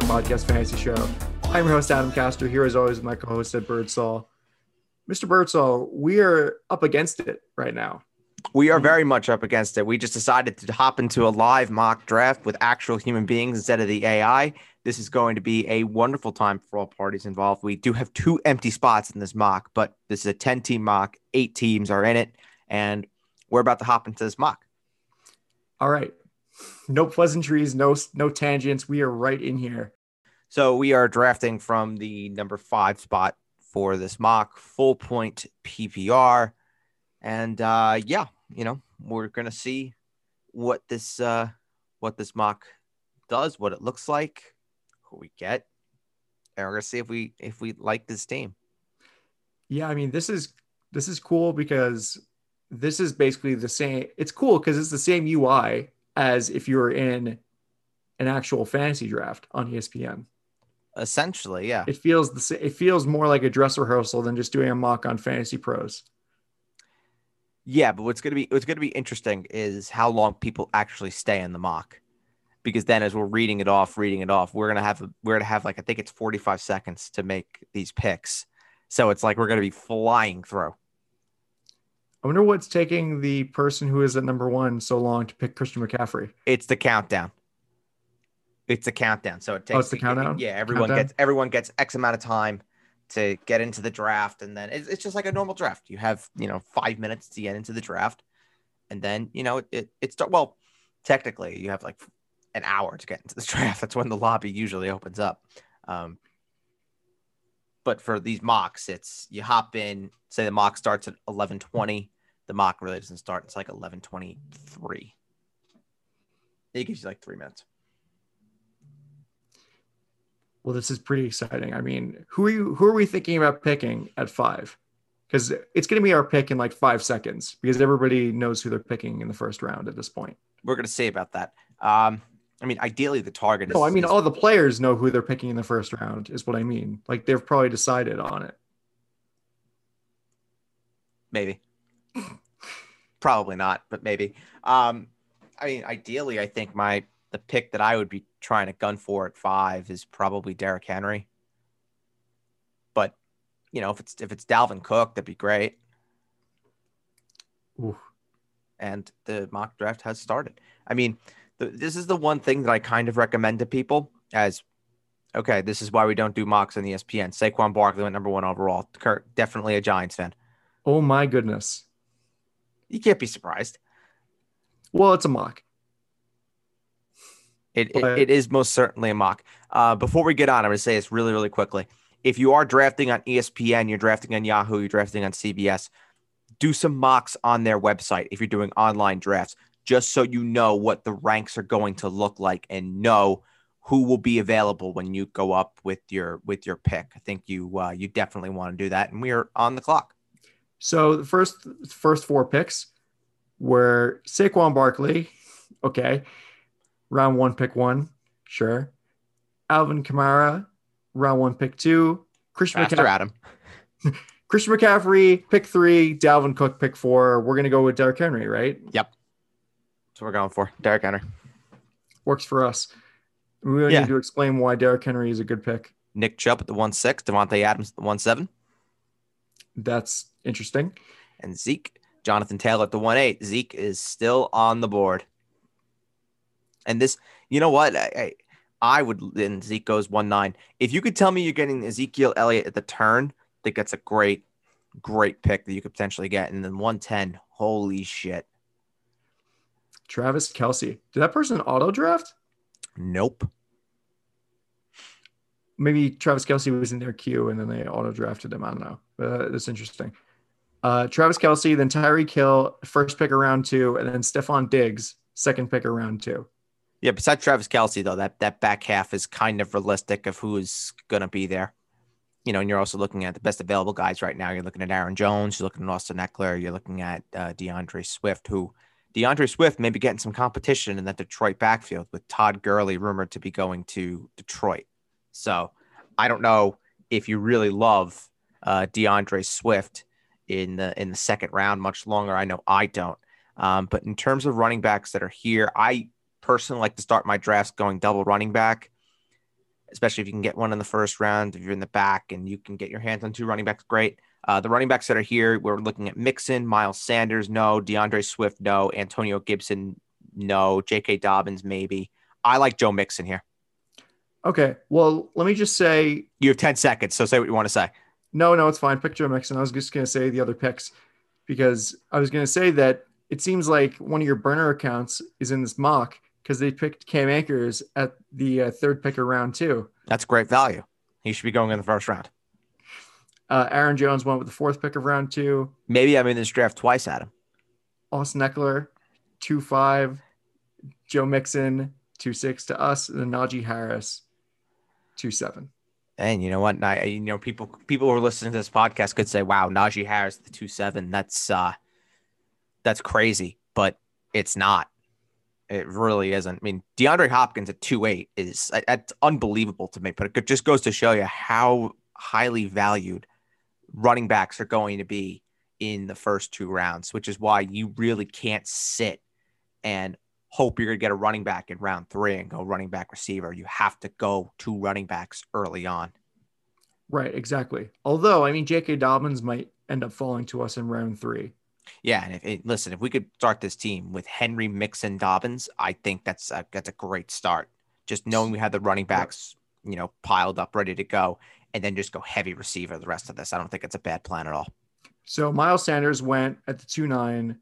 Talk Podcast Fantasy Show. I'm your host, Adam Castor, here as always with my co-host, Ed Birdsall. Mr. Birdsall, we are up against it right now. We are very much up against it. We just decided to hop into a live mock draft with actual human beings instead of the AI. This is going to be a wonderful time for all parties involved. We do have two empty spots in this mock, but this is a 10 team mock. Eight teams are in it, and we're about to hop into this mock. All right. No pleasantries, no no tangents. We are right in here. So we are drafting from the number five spot for this mock, full point PPR. And uh, yeah, you know, we're gonna see what this uh, what this mock does, what it looks like, who we get, and we're gonna see if we if we like this team. Yeah, I mean, this is this is cool because this is basically the same. It's cool because it's the same UI as if you were in an actual fantasy draft on ESPN. Essentially, yeah. It feels the it feels more like a dress rehearsal than just doing a mock on Fantasy Pros. Yeah, but what's gonna be what's gonna be interesting is how long people actually stay in the mock, because then as we're reading it off, reading it off, we're gonna have we're gonna have like I think it's forty five seconds to make these picks, so it's like we're gonna be flying through. I wonder what's taking the person who is at number one so long to pick Christian McCaffrey. It's the countdown. It's the countdown, so it takes Oh, it's the countdown? Yeah, everyone Countdown? gets everyone gets X amount of time to get into the draft, and then it's, it's just like a normal draft. You have you know five minutes to get into the draft, and then you know it it, it start well. Technically, you have like an hour to get into the draft. That's when the lobby usually opens up. Um, but for these mocks, it's you hop in. Say the mock starts at eleven twenty. The mock really doesn't start. It's like eleven twenty three. It gives you like three minutes. Well, this is pretty exciting. I mean, who are you? Who are we thinking about picking at five? Because it's going to be our pick in like five seconds because everybody knows who they're picking in the first round at this point. We're gonna say about that. Um, I mean, ideally the target is. No, I mean is- all the players know who they're picking in the first round. Is what I mean. Like they've probably decided on it. maybe. Probably not, but maybe. Um, I mean, ideally, I think my the pick that I would be trying to gun for at five is probably Derrick Henry. But you know, if it's if it's Dalvin Cook, that'd be great. Ooh. and the mock draft has started. I mean, the, this is the one thing that I kind of recommend to people as okay, this is why we don't do mocks on ESPN. Saquon Barkley went number one overall. Kurt, definitely a Giants fan. Oh my goodness. You can't be surprised. Well, it's a mock. It, it, it is most certainly a mock. Uh, before we get on, I'm going to say this really, really quickly. If you are drafting on ESPN, you're drafting on Yahoo, you're drafting on CBS, do some mocks on their website if you're doing online drafts, just so you know what the ranks are going to look like and know who will be available when you go up with your with your pick. I think you uh, you definitely want to do that, and we are on the clock. So the first first four picks were Saquon Barkley, okay, round one, pick one, sure. Alvin Kamara, round one, pick two. Christian After McCaffrey, Adam, Christian McCaffrey, pick three. Dalvin Cook, pick four. We're gonna go with Derrick Henry, right? Yep. That's what we're going for. Derrick Henry, Works for us. We don't Yeah. need to explain why Derrick Henry is a good pick. Nick Chubb at the one six, Davante Adams at the one seven. That's interesting. and Zeke. Jonathan Taylor at the one eight. Zeke is still on the board. And this, you know what? I, I, I would, and Zeke goes one nine. If you could tell me you're getting Ezekiel Elliott at the turn, I think that's a great, great pick that you could potentially get. And then 110, holy shit. Travis Kelce. Did that person auto draft? Nope. maybe Travis Kelce was in their queue and then they auto drafted him. I don't know. But uh, that's interesting. Uh, Travis Kelce, then Tyreek Hill, first pick around two, and then Stefon Diggs, second pick around two. Yeah, besides Travis Kelce, though, that, that back half is kind of realistic of who is going to be there. You know, and you're also looking at the best available guys right now. You're looking at Aaron Jones, you're looking at Austin Ekeler, you're looking at uh, D'Andre Swift, who D'Andre Swift may be getting some competition in that Detroit backfield with Todd Gurley rumored to be going to Detroit. So I don't know if you really love uh, D'Andre Swift in the in the second round much longer. I know I don't. Um, but in terms of running backs that are here, I personally like to start my drafts going double running back, especially if you can get one in the first round. If you're in the back and you can get your hands on two running backs, great. Uh, the running backs that are here, we're looking at Mixon, Miles Sanders, no. D'Andre Swift, no. Antonio Gibson, no. J.K. Dobbins, maybe. I like Joe Mixon here. Okay. Well, let me just say You have 10 seconds, so say what you want to say. No, no, it's fine. Pick Joe Mixon. I was just going to say the other picks because I was going to say that it seems like one of your burner accounts is in this mock because they picked Cam Akers at the uh, third pick of round two. That's great value. He should be going in the first round. Uh, Aaron Jones went with the fourth pick of round two. Maybe I'm in this draft twice, Adam. Austin Ekeler, two five. Joe Mixon, two six to us, and then Najee Harris, two seven. And you know what? I, you know, people people who are listening to this podcast could say, "Wow, Najee Harris, the two seven. That's uh, that's crazy," but it's not. It really isn't. I mean, DeAndre Hopkins at two eight is that's unbelievable to me. But it just goes to show you how highly valued running backs are going to be in the first two rounds, which is why you really can't sit and hope you're going to get a running back in round three and go running back receiver. You have to go to running backs early on. Right, exactly. Although, I mean, J.K. Dobbins might end up falling to us in round three. Yeah, and if it, listen, if we could start this team with Henry, Mixon, Dobbins, I think that's a, that's a great start. Just knowing we have the running backs, you know, piled up, ready to go, and then just go heavy receiver the rest of this. I don't think it's a bad plan at all. So Miles Sanders went at the two nine.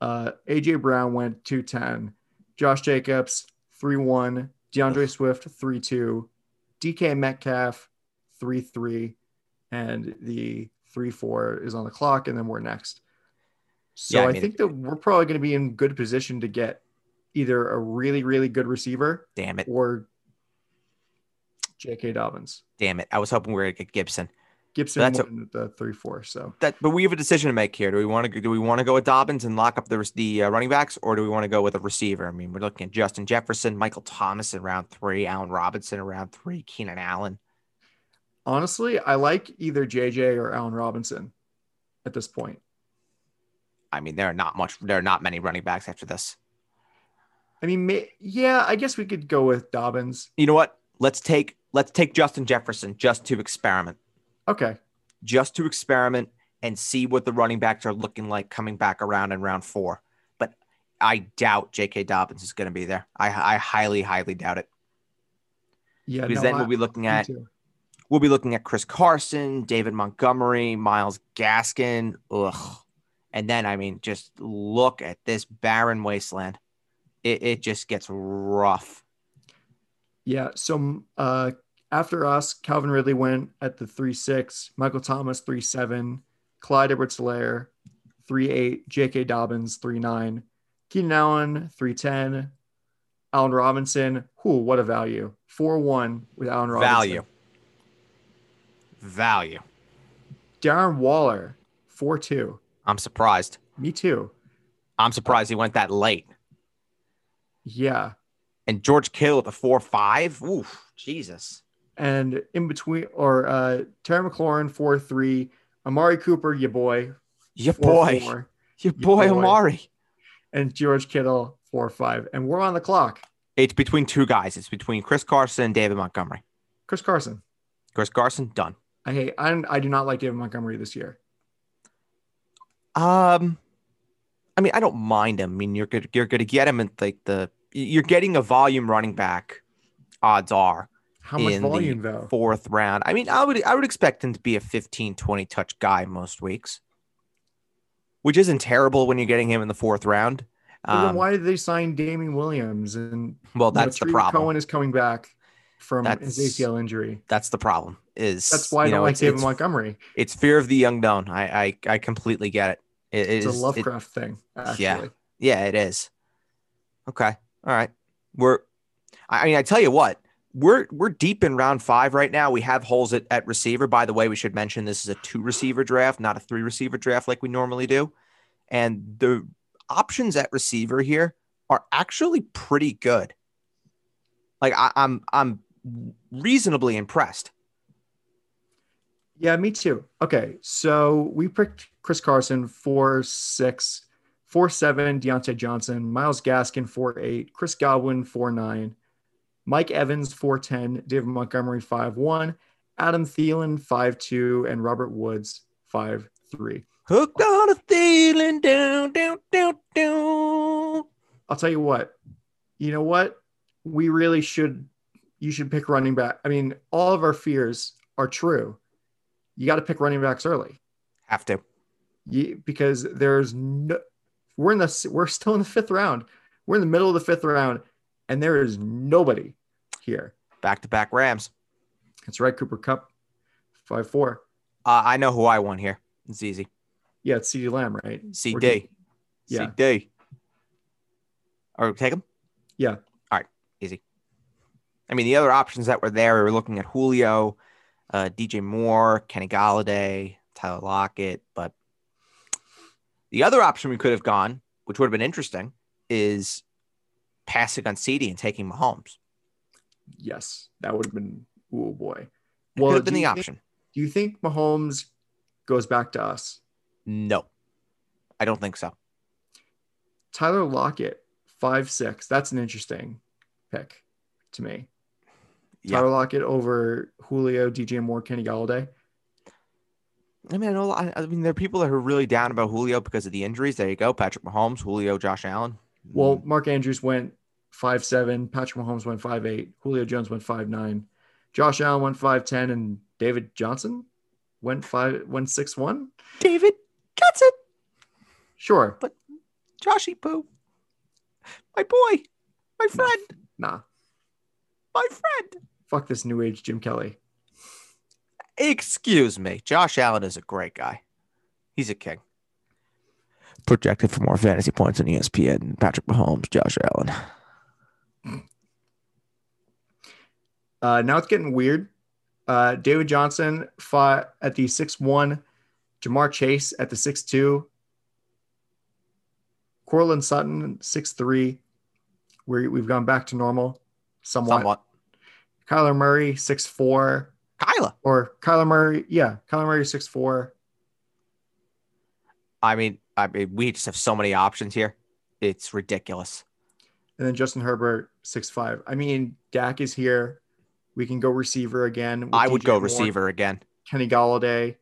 Uh, AJ Brown went two ten. Josh Jacobs three one. D'Andre Swift three two. DK Metcalf three three, and the three four is on the clock, and then we're next. So Yeah, I I, mean- think that we're probably going to be in good position to get either a really really good receiver Damn it, or J.K. Dobbins. damn it! I was hoping we were gonna get Gibson. Gibson That's a- won the three four. So That, but we have a decision to make here. Do we want to do we want to go with Dobbins and lock up the the uh, running backs, or do we want to go with a receiver? I mean, we're looking at Justin Jefferson, Michael Thomas in round three, Allen Robinson in round three, Keenan Allen. honestly, I like either JJ or Allen Robinson at this point. I mean, there are not much, there are not many running backs after this. I mean, may, yeah, I guess we could go with Dobbins. You know what? Let's take let's take Justin Jefferson just to experiment, Okay. just to experiment and see what the running backs are looking like coming back around in round four. But I doubt J.K. Dobbins is going to be there. I, I highly, highly doubt it. Yeah. Because no, then I- we'll be looking at we'll be looking at Chris Carson, David Montgomery, Myles Gaskin. Ugh. And then I mean, just look at this barren wasteland. It, it just gets rough. Yeah. So uh, after us, Calvin Ridley went at the three six. Michael Thomas three seven. Clyde Edwards-Helaire three eight. J.K. Dobbins three nine. Keenan Allen three ten. Allen Robinson. Who? What a value. Four one with Allen Robinson. Value. Value. Darren Waller four two. I'm surprised. Me too. I'm surprised he went that late. Yeah. And George Kittle at the four five. Oof, Jesus. And in between, or uh, Terry McLaurin, 4 3. Amari Cooper, your boy, Your boy, 4. your boy boy. Amari. And George Kittle, 4 5. And we're on the clock. It's between two guys. It's between Chris Carson and David Montgomery. Chris Carson. Chris Carson done. I hate, I, I do not like David Montgomery this year. Um, I mean, I don't mind him. I mean, you're good. You're going to get him in like the. You're getting a volume running back. Odds are How much In the volume, though? fourth round. I mean, I would I would expect him to be a 15, 20 touch guy most weeks, which isn't terrible when you're getting him in the fourth round. But then Um, why did they sign Damien Williams? And well, you know, that's the problem. Cohen is coming back from his ACL injury. That's the problem. Is That's why I don't know, like it's, David it's, Montgomery. it's fear of the unknown. I I, I completely get it. It It's a is- it- Lovecraft thing, actually. Yeah. Yeah, it is. Okay. All right. We're I mean, I tell you what, we're we're deep in round five right now. We have holes at, at receiver. By the way, we should mention this is a two receiver draft, not a three receiver draft like we normally do. And the options at receiver here are actually pretty good. Like I, I'm I'm reasonably impressed. Yeah, me too. Okay, so we picked Chris Carson four six Four seven, Diontae Johnson, Myles Gaskin, four eight, Chris Godwin, four nine, Mike Evans, four ten, David Montgomery, five one, Adam Thielen, five two, and Robert Woods, five three. Hooked on a feeling down, down, down, down. I'll tell you what, you know what? We really should, you should pick running back. I mean, all of our fears are true. You got to pick running backs early. Have to. You, because there's no, we're in the, we're still in the fifth round. We're in the middle of the fifth round, and there is nobody here. Back to back Rams. That's right, Cooper Kupp, five four. Uh, I know who I want here. It's easy. Yeah, it's CeeDee Lamb, right? CD. D- Yeah. CD. Or take him? Yeah. All right. Easy. I mean, the other options that were there, we were looking at Julio, uh, DJ Moore, Kenny Golladay, Tyler Lockett. But the other option we could have gone, which would have been interesting, is passing on CD and taking Mahomes. Yes, that would have been. Oh boy. It could have been the think- option. do you think Mahomes goes back to us? No, I don't think so. Tyler Lockett, five six. That's an interesting pick to me. Yeah. Tyler Lockett over Julio, DJ Moore, Kenny Golladay. I mean, I know. I mean, there are people that are really down about Julio because of the injuries. There you go. Patrick Mahomes, Julio, Josh Allen. Well, Mark Andrews went five seven. Patrick Mahomes went five eight. Julio Jones went five nine. Josh Allen went five ten, and David Johnson went five went six one. David Johnson, Sure, but Joshy Poo, my boy, my friend, nah. my friend. Fuck this new age Jim Kelly. Excuse me. Josh Allen is a great guy. He's a king. Projected for more fantasy points than E ESPN Patrick Mahomes, Josh Allen. Uh, now it's getting weird. Uh, David Johnson fought at the six one. Ja'Marr Chase at the six two. Courtland Sutton six three. We we've gone back to normal somewhat. Somewhat. Kyler Murray six four Kyla. or Kyler Murray yeah Kyler Murray six four. I mean, I mean, we just have so many options here. It's ridiculous. and then Justin Herbert six five. I mean Dak is here. We can go receiver again. I would DJ go Moore, receiver again. Kenny Golladay.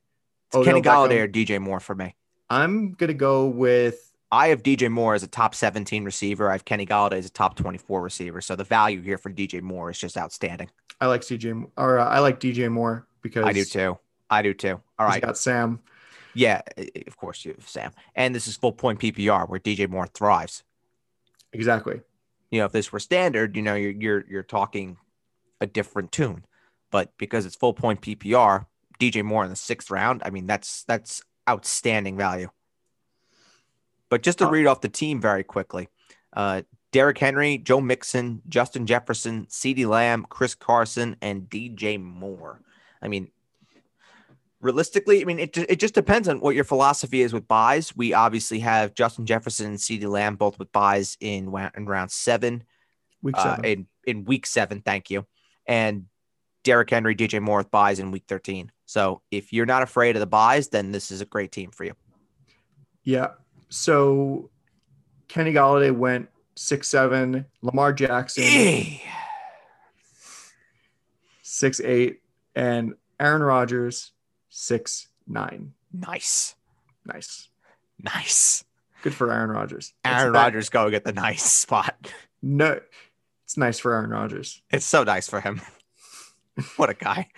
It's Kenny Golladay Beckham. or DJ Moore for me. I'm gonna go with I have DJ Moore as a top 17 receiver. I have Kenny Golladay as a top 24 receiver. So the value here for DJ Moore is just outstanding. I like CJ or uh, I like DJ more because I do too. I do too. All right. got Sam. Yeah, of course you have Sam. And this is full point PPR where DJ Moore thrives. Exactly. You know, if this were standard, you know, you're you're you're talking a different tune. But because it's full point PPR, DJ Moore in the sixth round, I mean that's that's outstanding value. But just to Oh. read off the team very quickly. Uh Derrick Henry, Joe Mixon, Justin Jefferson, CeeDee Lamb, Chris Carson, and DJ Moore. I mean, realistically, I mean, it, it just depends on what your philosophy is with byes. We obviously have Justin Jefferson and CeeDee Lamb both with byes in, in round seven, Week uh, seven. in, in week seven. Thank you. And Derrick Henry, DJ Moore with byes in week 13. So if you're not afraid of the byes, then this is a great team for you. yeah. So Kenny Golladay went six seven. Lamar Jackson six eight, and Aaron Rodgers six nine. nice. Nice. Nice. Good for Aaron Rodgers. That's Aaron Rodgers going at the nice spot. No, it's nice for Aaron Rodgers. It's so nice for him. what a guy.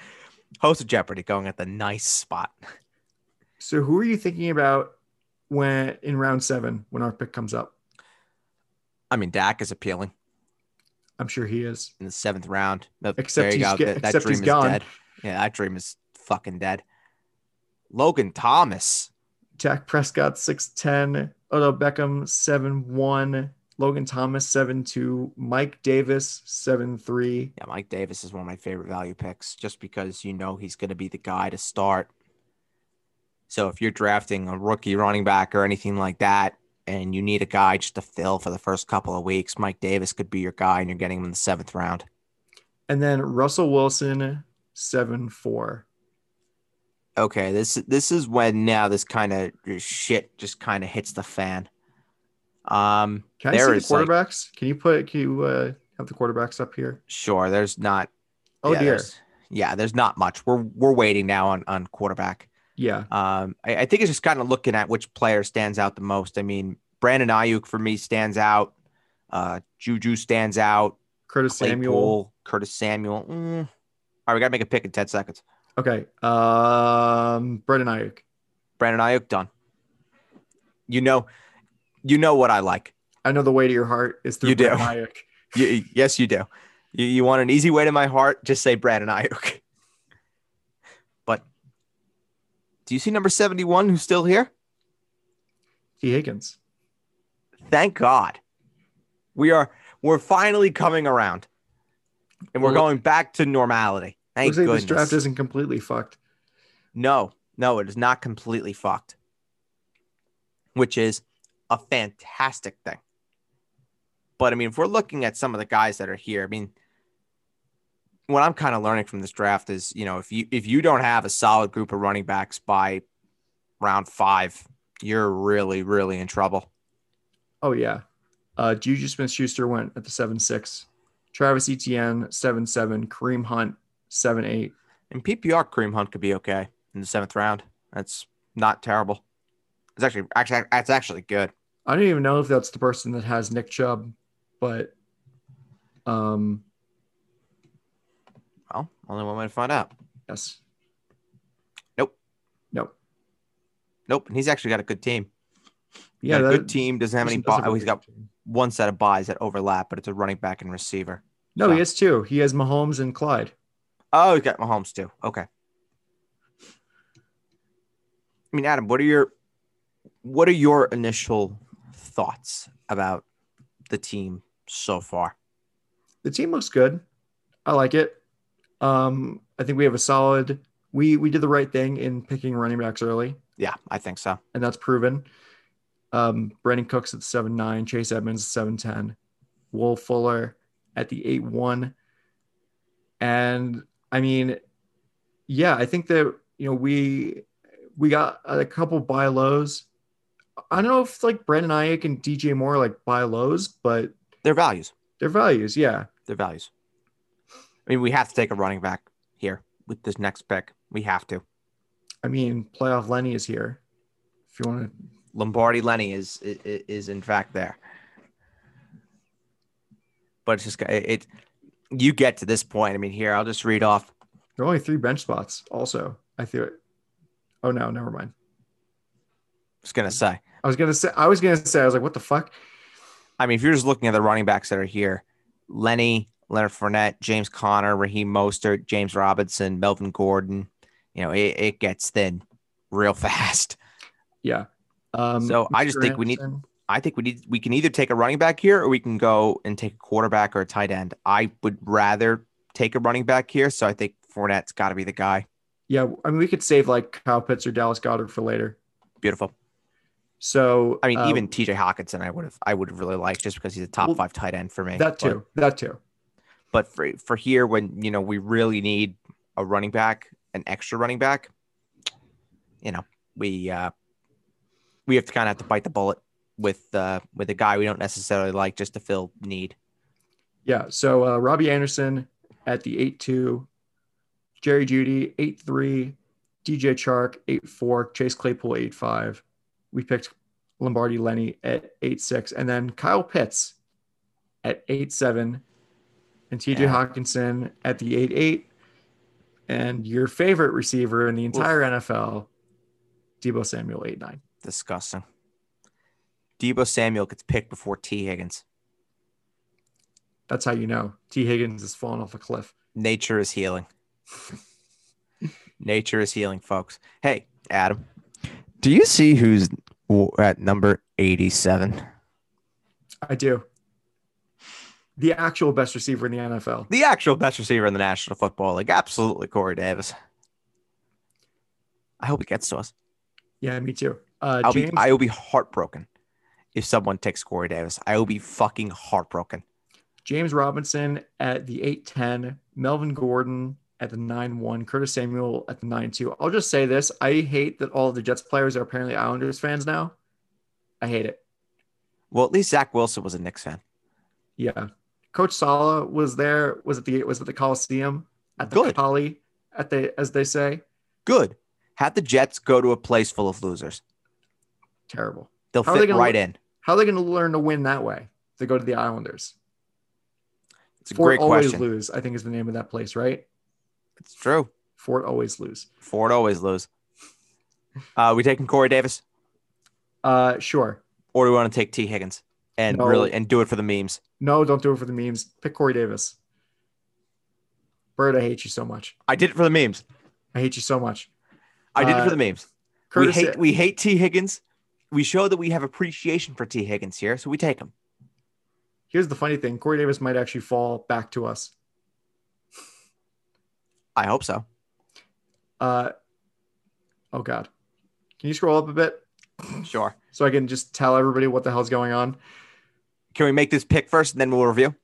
Host of Jeopardy going at the nice spot. So who are you thinking about when in round seven when our pick comes up? I mean, Dak is appealing I'm sure he is. in the seventh round. No, Except there you he's go. ge- That, dream is gone. dead. Yeah, that dream is fucking dead. Logan Thomas. Dak Prescott six ten. Odell Beckham seven one. Logan Thomas seven two. Mike Davis seven three. Yeah, Mike Davis is one of my favorite value picks just because you know he's going to be the guy to start. So if you're drafting a rookie running back or anything like that, and you need a guy just to fill for the first couple of weeks, Mike Davis could be your guy, and you're getting him in the seventh round. And then Russell Wilson seven four. Okay, this this is when now this kind of shit just kind of hits the fan. Um, Can I see the is, like- quarterbacks? can you put can you uh, have the quarterbacks up here? sure, there's not. Oh yeah, dear. there's- Yeah, there's not much. We're we're waiting now on on quarterback. Yeah. Um, I, I think it's just kind of looking at which player stands out the most. I mean, Brandon Aiyuk for me stands out. Uh, Juju stands out. Curtis Samuel. Curtis Samuel. Mm. All right, we gotta make a pick in ten seconds. Okay. Um Brendan Aiyuk. Brandon Aiyuk done. You know, you know what I like. I know the way to your heart is through You do. Brendan Aiyuk. You, yes, you do. You, you want an easy way to my heart? Just say Brandon Aiyuk. But do you see number seventy-one who's still here? Tee Higgins. Thank God. We are we're finally coming around. And we're Well, going back to normality. Thank Looks like goodness. this draft isn't completely fucked. no, no, it is not completely fucked. Which is a fantastic thing. But I mean, if we're looking at some of the guys that are here, I mean, what I'm kind of learning from this draft is, you know, if you if you don't have a solid group of running backs by round five, you're really, really in trouble. Oh yeah. Uh Juju Smith Schuster went at the seven six. Travis Etienne, seven seven. Kareem Hunt, seven eight. And PPR Kareem Hunt could be okay in the seventh round. That's not terrible. It's actually actually that's actually good. I don't even know if that's the person that has Nick Chubb, but um Well, only one way to find out. yes. Nope. Nope. Nope. And he's actually got a good team. Yeah, got a that- good team. Doesn't have any. Buy- oh, he's got team. one set of byes that overlap, but it's a running back and receiver. No, So- he has two. He has Mahomes and Clyde. Oh, he's got Mahomes too. Okay. I mean, Adam, what are your what are your initial thoughts about the team so far? The team looks good. I like it. Um, I think we have a solid. We we did the right thing in picking running backs early, Yeah, I think so. and that's proven. Um, Brandin Cooks at seven nine, Chase Edmonds at seven ten, Will Fuller at the eight one, and I mean, yeah, I think that you know we we got a couple buy lows. I don't know if like Brandon Aiyuk and DJ Moore like buy lows, but Their values. their values, yeah. Their values. I mean, we have to take a running back here with this next pick. We have to. I mean, playoff Lenny is here. If you want to, Lombardi Lenny is is, is in fact there. But it's just it, it. You get to this point. I mean, here I'll just read off. there are only three bench spots. Also, I feel. Oh no, never mind. I was gonna say. I was gonna say. I was gonna say. I was like, what the fuck? I mean, if you're just looking at the running backs that are here, Lenny, Leonard Fournette, James Conner, Raheem Mostert, James Robinson, Melvin Gordon, you know, it, it gets thin real fast. Yeah. Um, So, I just Mr. think we need- I think we need we can either take a running back here or we can go and take a quarterback or a tight end. I would rather take a running back here, so I think Fournette's got to be the guy. Yeah, I mean, we could save like Kyle Pitts or Dallas Goedert for later. Beautiful. So I mean, even TJ Hockenson, I would have I would have really liked just because he's a top Well, five tight end for me. that But- too. that too. But for for here, when you know we really need a running back, an extra running back, you know, we uh we have to kind of have to bite the bullet with uh with a guy we don't necessarily like just to fill need. Yeah. So uh, Robbie Anderson at the eight two, Jerry Jeudy eight three, DJ Chark eight four, Chase Claypool eight five. We picked Lombardi Lenny at eight six, and then Kyle Pitts at eight seven, and TJ Yeah. Hockenson at the eight eight, and your favorite receiver in the entire NFL, Deebo Samuel eight nine. Disgusting. Deebo Samuel gets picked before Tee Higgins. That's how you know Tee Higgins is falling off a cliff. Nature is healing. Nature is healing, folks. Hey, Adam, do you see who's at number 87? I do. The actual best receiver in the NFL. The actual best receiver in the National Football League. Absolutely, Corey Davis. I hope he gets to us. Yeah, me too. Uh, I'll James, be I will be heartbroken if someone takes Corey Davis. I will be fucking heartbroken. James Robinson at the 8'10, Melvin Gordon at the 9-1, Curtis Samuel at the 9-2. I'll just say this I hate that all of the Jets players are apparently Islanders fans now. I hate it. Well, at least Zach Wilson was a Knicks fan. Yeah. Coach Saleh was there. Was it the was it the Coliseum at the Good. Coli at the as they say? Good. Have the Jets go to a place full of losers. Terrible. They'll How fit right lo- in. How are they going to learn to win that way? They go to the Islanders. It's a Fort great always question. lose. I think is the name of that place, right? It's true. Fort always lose. Ford always lose. Uh, we taking Corey Davis, Uh, sure. or do we want to take Tee Higgins and No. really and do it for the memes? No, don't do it for the memes. Pick Corey Davis. Bird, I hate you so much. I did it for the memes. I hate you so much. I did it Uh, for the memes. Curtis, we hate we hate Tee Higgins. We show that we have appreciation for Tee Higgins here, so we take him. here's the funny thing: Corey Davis might actually fall back to us. I hope so. Uh, oh God, can you scroll up a bit Sure. so I can just tell everybody what the hell's going on? Can we make this pick first and then we'll review?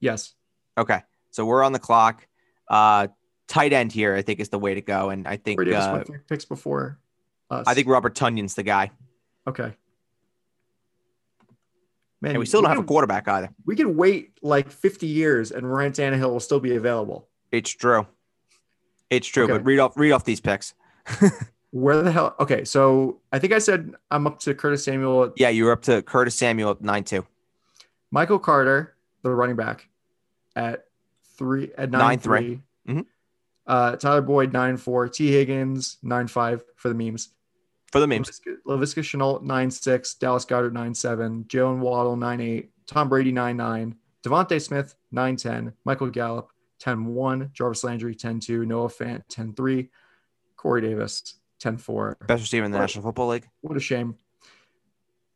Yes. Okay. So we're on the clock. Uh tight end here, I think is the way to go. And I think Corey Davis uh, went three picks before us. I think Robert Tonyan's the guy. Okay. Man, And we still don't have a quarterback either. We could wait like 50 years and Ryan Tannehill will still be available. It's true. It's true. Okay. But read off read off these picks. Where the hell? Okay, so I think I said I'm up to Curtis Samuel, Yeah, you were up to Curtis Samuel at nine two. Michael Carter, the running back, at three at nine, Nine, three. three. Mhm. Uh, Tyler Boyd nine four. Tee Higgins nine five for the memes. For the memes. Laviska, Shenault nine six. Dallas Goedert nine seven. Jalen Waddle nine eight. Tom Brady nine nine. DeVonta Smith nine ten. Michael Gallup 10-1. Jarvis Landry 10-2. Noah Fant 10-3. Corey Davis 10-4. Best receiver in the Right. National Football League. What a shame.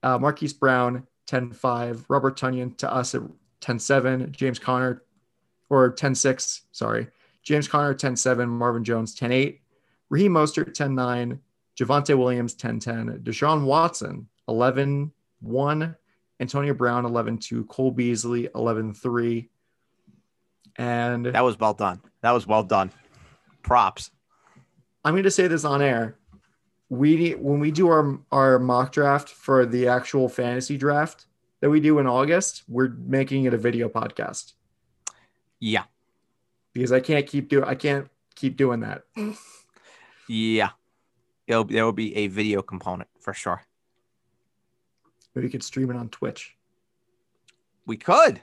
Uh, Marquise Brown, 10 5. Robert Tonyan to us at 10 7. James Conner, or 10 6. Sorry. James Conner, 10 7. Marvin Jones, 10 8. Raheem Mostert, 10 9. Javonte Williams, 10 10. Deshaun Watson, 11 1. Antonio Brown, 11 2. Cole Beasley, 11 3. And That was well done. That was well done. Props. I'm going to say this on air. We when we do our our mock draft for the actual fantasy draft that we do in August, we're making it a video podcast Yeah. because I can't keep do I can't keep doing that. Yeah. It'll, there will be a video component for sure. Maybe we could stream it on Twitch. We could.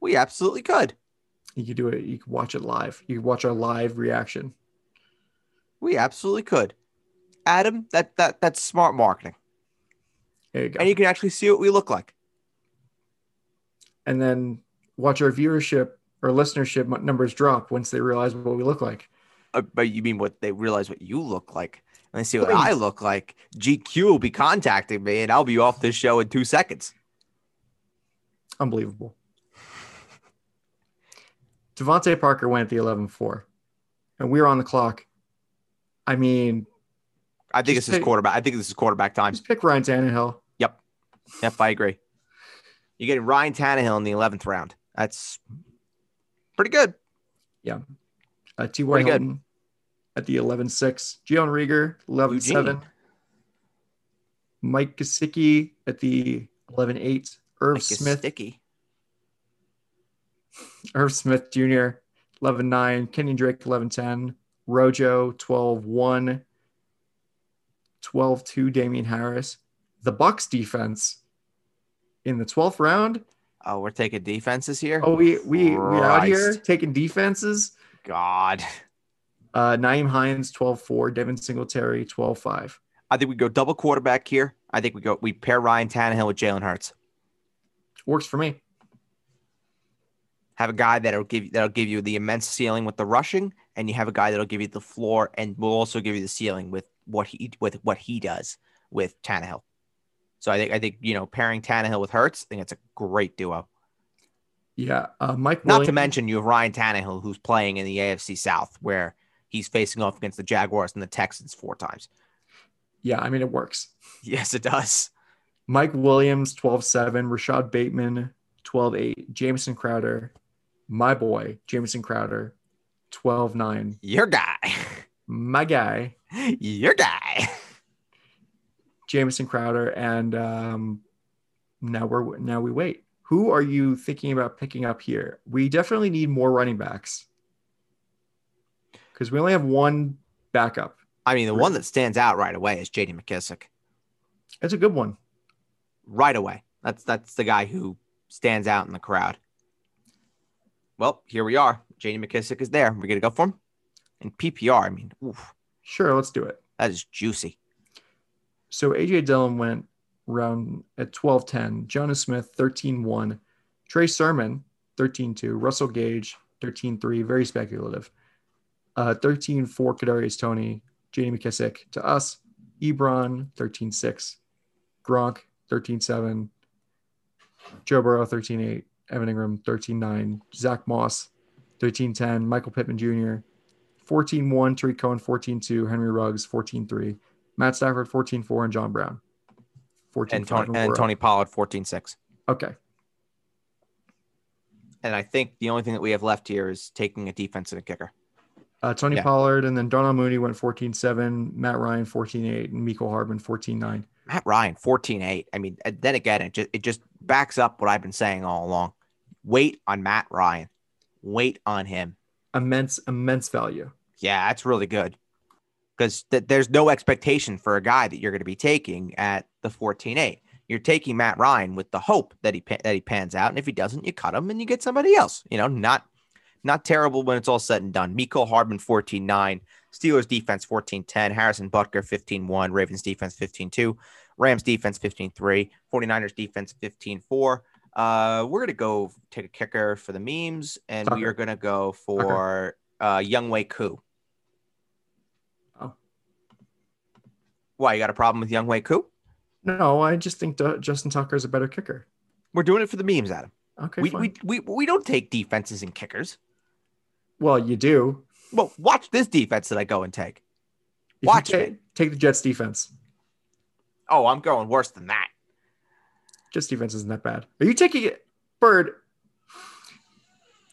We absolutely could. You could do it. You could watch it live. You could watch our live reaction. We absolutely could. Adam, that that that's smart marketing. There you go. And you can actually see what we look like. and then watch our viewership or listenership numbers drop once they realize what we look like. Uh, but you mean what they realize what you look like? And they see what Please. I look like. GQ will be contacting me and I'll be off this show in two seconds. Unbelievable. DeVante Parker went at the 11 4, and we were on the clock. I mean, I think this is quarterback. I think this is quarterback time. just pick Ryan Tannehill. Yep, Yep, I agree. You're getting Ryan Tannehill in the 11th round. That's pretty good. Uh, T.Y. Pretty good. Hilton at the 11 6. Gion Rieger, 11 7. Mike Gesicki at the 11 8. Irv it's Smith, sticky. Irv Smith Jr., 11 9. Kenyon Drake, 11 10. Rojo, 12 1. 12 2. Damien Harris. The Bucks defense in the 12th round. Oh, we're taking defenses here. Oh, we we we out here taking defenses. God. Uh, Nyheim Hines, 12 4. Devin Singletary, 12 5. I think we go double quarterback here. I think we go we pair Ryan Tannehill with Jalen Hurts. Works for me. Have a guy that'll give you that'll give you the immense ceiling with the rushing, and you have a guy that'll give you the floor and will also give you the ceiling with what he with what he does with Tannehill. So I think I think you know pairing Tannehill with Hurts, I think it's a great duo. Yeah. Uh, Mike Not to mention you have Ryan Tannehill who's playing in the AFC South where he's facing off against the Jaguars and the Texans four times. Yeah, I mean, it works. Yes, it does. Mike Williams, 12 7. Rashod Bateman, 12 8. Jameson Crowder, my boy, Jameson Crowder, 12 9. Your guy. My guy, Your guy. Jameson Crowder, and um, now we're now we wait. Who are you thinking about picking up here? We definitely need more running backs because we only have one backup. I mean, the one that stands out right away is JD McKissic. It's a good one. Right away. That's that's the guy who stands out in the crowd. Well, here we are. JD McKissic is there. We're gonna go for him. And PPR, I mean, oof, Sure, let's do it. that is juicy. So AJ Dillon went round at 12 10. Jonnu Smith 13 1. Trey Sermon 13 2. Russell Gage 13 3. Very speculative. Uh, 13 4. Kadarius Toney. JD McKissic to us. Ebron 13 6. Gronk 13 7. Joe Burrow 13 8. Evan Engram 13 9. Zack Moss 13 10. Michael Pittman Jr. 14 1. Tarik Cohen 14 2. Henry Ruggs 14 3. Matt Stafford 14 4. And John Brown 14 And Tony, and Tony Pollard 14 6. Okay. And I think the only thing that we have left here is taking a defense and a kicker. Uh, Tony Yeah. Pollard and then Darnell Mooney went 14 7. Matt Ryan 14 8. And Mecole Hardman 14 9. Matt Ryan, 14 8. I mean, and then again, it just, it just backs up what I've been saying all along. Wait on Matt Ryan. Wait on him. Immense, immense value. Yeah, that's really good. Because th- there's no expectation for a guy that you're going to be taking at the 14 8. You're taking Matt Ryan with the hope that he pa- that he pans out, and if he doesn't, you cut him and you get somebody else. You know, not not terrible when it's all said and done. Mecole Hardman 14 9, Steelers defense 14 10, Harrison Butker 15 1, Ravens defense 15 2, Rams defense 15 3, 49ers defense 15 4. Uh, we're gonna go take a kicker for the memes, and we are gonna go for uh, Younghoe Koo. Why you got a problem with Younghoe Koo? No, I just think Justin Tucker is a better kicker. We're doing it for the memes, Adam. Okay. we, we, we, we don't take defenses and kickers. well, you do. Well, watch this defense that I go and take. If Watch take, me. take the Jets defense. Oh, I'm going worse than that. Jets defense isn't that bad. Are you taking it? Bird.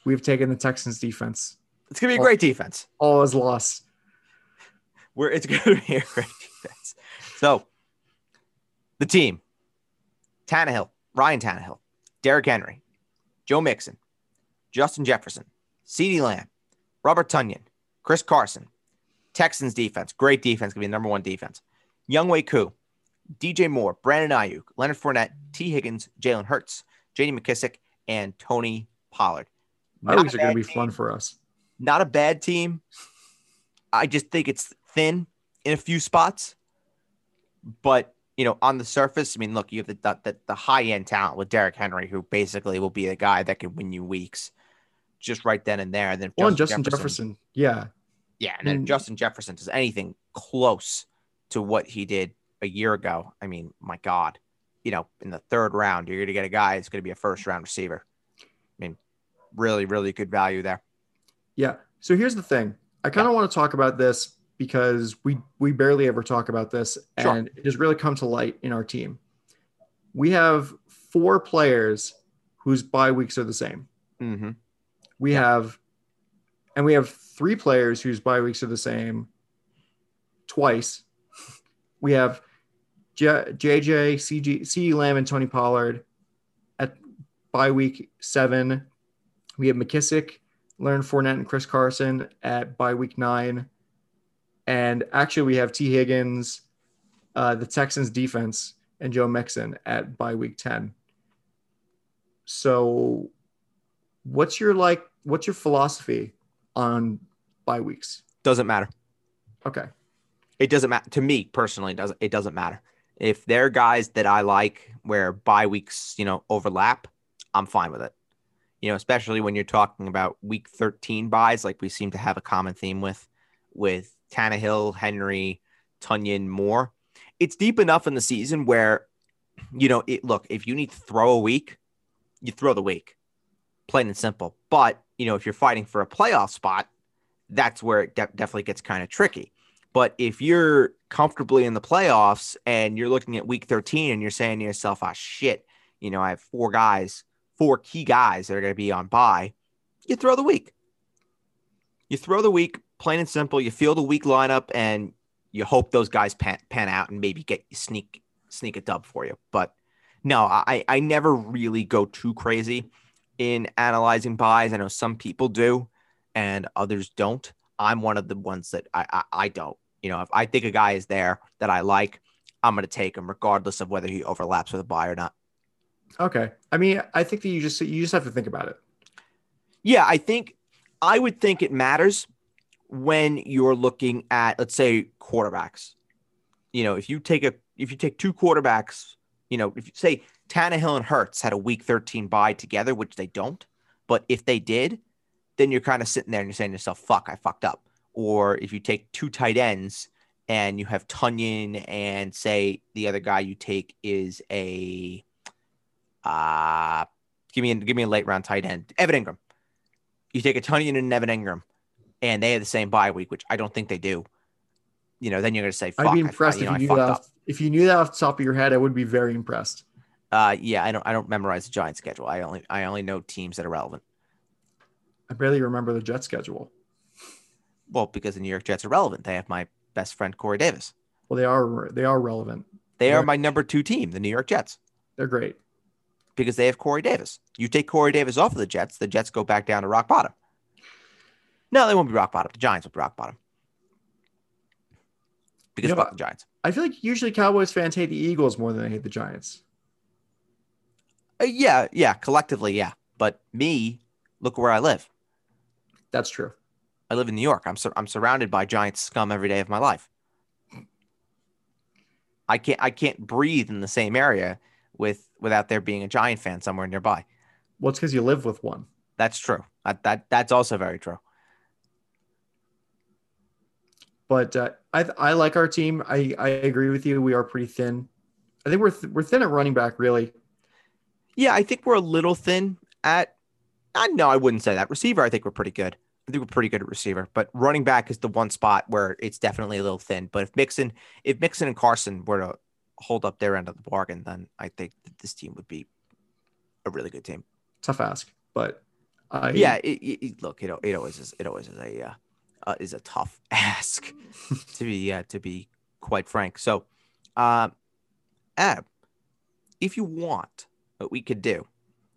We've taken the Texans defense. It's gonna be a Oh. great defense. All is lost. We're it's gonna be a great defense. So the team: Tannehill, Ryan Tannehill, Derrick Henry, Joe Mixon, Justin Jefferson, CeeDee Lamb, Robert Tonyan, Chris Carson. Texans defense, great defense, gonna be the number one defense. Younghoe Koo, DJ Moore, Brandon Aiyuk, Leonard Fournette, Tee Higgins, Jalen Hurts, J.D. McKissic, and Tony Pollard. Not leagues are going to be team fun for us. not a bad team. I just think it's thin in a few spots, but you know, on the surface, I mean, look, you have the the, the high end talent with Derrick Henry, who basically will be a guy that can win you weeks, just right then and there. And then Well, and Justin Jefferson. Yeah. yeah, and then. Justin Jefferson does anything close to what he did a year ago, I mean, my God, you know, in the third round, you're going to get a guy that's going to be a first round receiver. I mean, really, really good value there. Yeah. So here's the thing. I kind of want to talk about this because we we barely ever talk about this, Sure. and it has really come to light in our team. We have four players whose bye weeks are the same. Mm-hmm. We have, and we have three players whose bye weeks are the same twice. We have J- JJ, CG, CE Lamb, and Tony Pollard at bye week seven. We have McKissic, Leonard Fournette, and Chris Carson at bye week nine. And actually, we have Tee Higgins, uh, the Texans defense, and Joe Mixon at bye week 10. So, what's your like, what's your philosophy on bye weeks? Doesn't matter. Okay. It doesn't matter to me personally. It doesn't it doesn't matter if they're guys that I like where bye weeks you know overlap. I'm fine with it. You know, especially when you're talking about week 13 byes, like we seem to have a common theme with with Tannehill, Henry, Tonyan, Moore. It's deep enough in the season where you know it. Look, if you need to throw a week, you throw the week, plain and simple. But you know, if you're fighting for a playoff spot, that's where it de- definitely gets kind of tricky. But if you're comfortably in the playoffs and you're looking at week 13 and you're saying to yourself, ah, shit, you know, I have four guys, four key guys that are going to be on bye, you throw the week. You throw the week, plain and simple. You feel the weak lineup and you hope those guys pan, pan out and maybe get sneak sneak a dub for you. But No, I I never really go too crazy in analyzing byes. I know some people do, and others don't. I'm one of the ones that I I, I don't. You know, if I think a guy is there that I like, I'm going to take him regardless of whether he overlaps with a bye or not. Okay. I mean, I think that you just you just have to think about it. Yeah, I think I would think it matters when you're looking at let's say quarterbacks. You know, if you take a if you take two quarterbacks, you know, if you say Tannehill and Hurts had a week 13 bye together, which they don't, but if they did, then you're kind of sitting there and you're saying to yourself, fuck, I fucked up. Or if you take two tight ends and you have Tonyan and say the other guy you take is a uh give me a, give me a late round tight end, Evan Engram. You take a Tonyan and Evan Engram, and they have the same bye week, which I don't think they do. You know, then you're gonna say, Fuck, I'd be impressed I, you if you knew that. Off, if you knew that off the top of your head, I would be very impressed. Uh, yeah, I don't I don't memorize the Giants schedule. I only I only know teams that are relevant. I barely remember the Jet schedule. Well, because the New York Jets are relevant. They have my best friend Corey Davis. Well, they are they are relevant. They Yeah. are my number two team, the New York Jets, They're great. because they have Corey Davis. You take Corey Davis off of the Jets, the Jets go back down to rock bottom. No, they won't be rock bottom. The Giants will be rock bottom. Because You know, fuck the Giants. I feel like usually Cowboys fans hate the Eagles more than they hate the Giants. Uh, yeah, yeah, collectively, yeah. But me, look where I live. That's true. I live in New York. I'm sur- I'm surrounded by Giants scum every day of my life. I can't I can't breathe in the same area with without there being a Giant fan somewhere nearby. Well, it's because you live with one. That's true. That, that that's also very true. But uh, I I like our team. I I agree with you. We are pretty thin. I think we're th- we're thin at running back. Really, Yeah, I think we're a little thin at. I no, I wouldn't say that. Receiver, I think we're pretty good. I think we're pretty good at receiver, but running back is the one spot where it's definitely a little thin. But if Mixon, if Mixon and Carson were to hold up their end of the bargain, then I think that this team would be a really good team. tough ask. But I yeah, it, it, it- look, it, it always is. It always is a uh, uh, is a tough ask to be uh, to be quite frank. So, Ab, if you want, what we could do,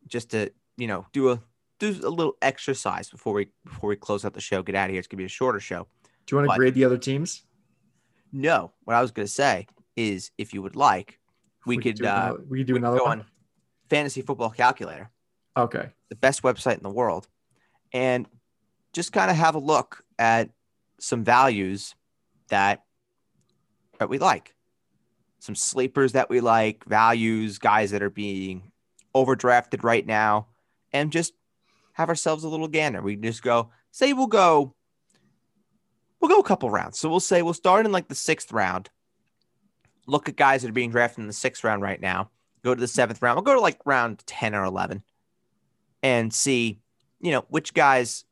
just to you know do a do a little exercise before we before we close out the show, get out of here. It's gonna be a shorter show. Do you want to But- grade the other teams? No, what I was gonna say is, if you would like, we, could do uh, another, we could do we could another go one. on Fantasy Football Calculator. Okay. the best website in the world and just kind of have a look at some values that that we like. Some sleepers that we like values guys that are being overdrafted right now and just have ourselves a little gander. We just go say we'll go we'll go a couple rounds. So we'll say we'll start in like the sixth round. Look at guys that are being drafted in the sixth round right now. Go to the seventh round. We'll go to like round 10 or 11 and see, you know, which guys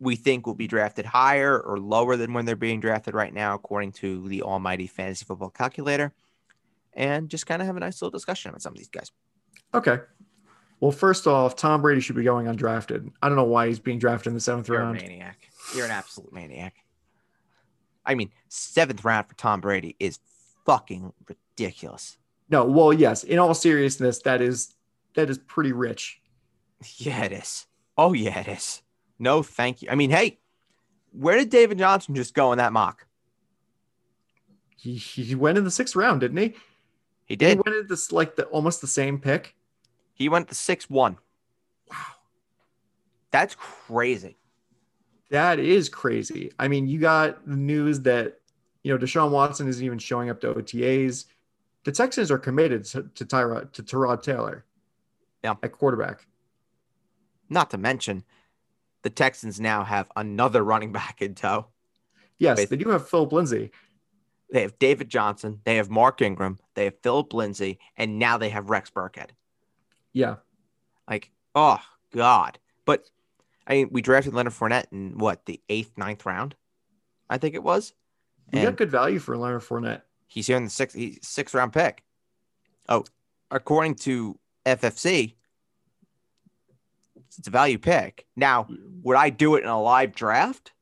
we think will be drafted higher or lower than when they're being drafted right now, according to the almighty fantasy football calculator, and just kind of have a nice little discussion about some of these guys. Okay. Well, first off, Tom Brady should be going undrafted. I don't know why he's being drafted in the seventh You're a round. maniac. You're an absolute maniac. I mean, seventh round for Tom Brady is fucking ridiculous. No, well, yes. In all seriousness, that is that is pretty rich. Yeah, it is. Oh, yeah, it is. No, thank you. I mean, hey, where did David Johnson just go in that mock? He, he went in the sixth round, didn't he? He did. He went in this like the almost the same pick. He went the six one. Wow. That's crazy. That is crazy. I mean, you got the news that you know Deshaun Watson isn't even showing up to OTAs. The Texans are committed to, to Tyrod to Tyrod Taylor. Yeah. At quarterback. Not to mention, the Texans now have another running back in tow. Yes, they do have Philip Lindsay. They have David Johnson, they have Mark Ingram, they have Philip Lindsay, and now they have Rex Burkhead. Yeah. Like, oh God. But I mean, we drafted Leonard Fournette in what the eighth, ninth round, I think it was. We And got good value for Leonard Fournette. he's here in the sixth, he's sixth round pick. Oh, according to FFC, it's a value pick. Now, would I do it in a live draft?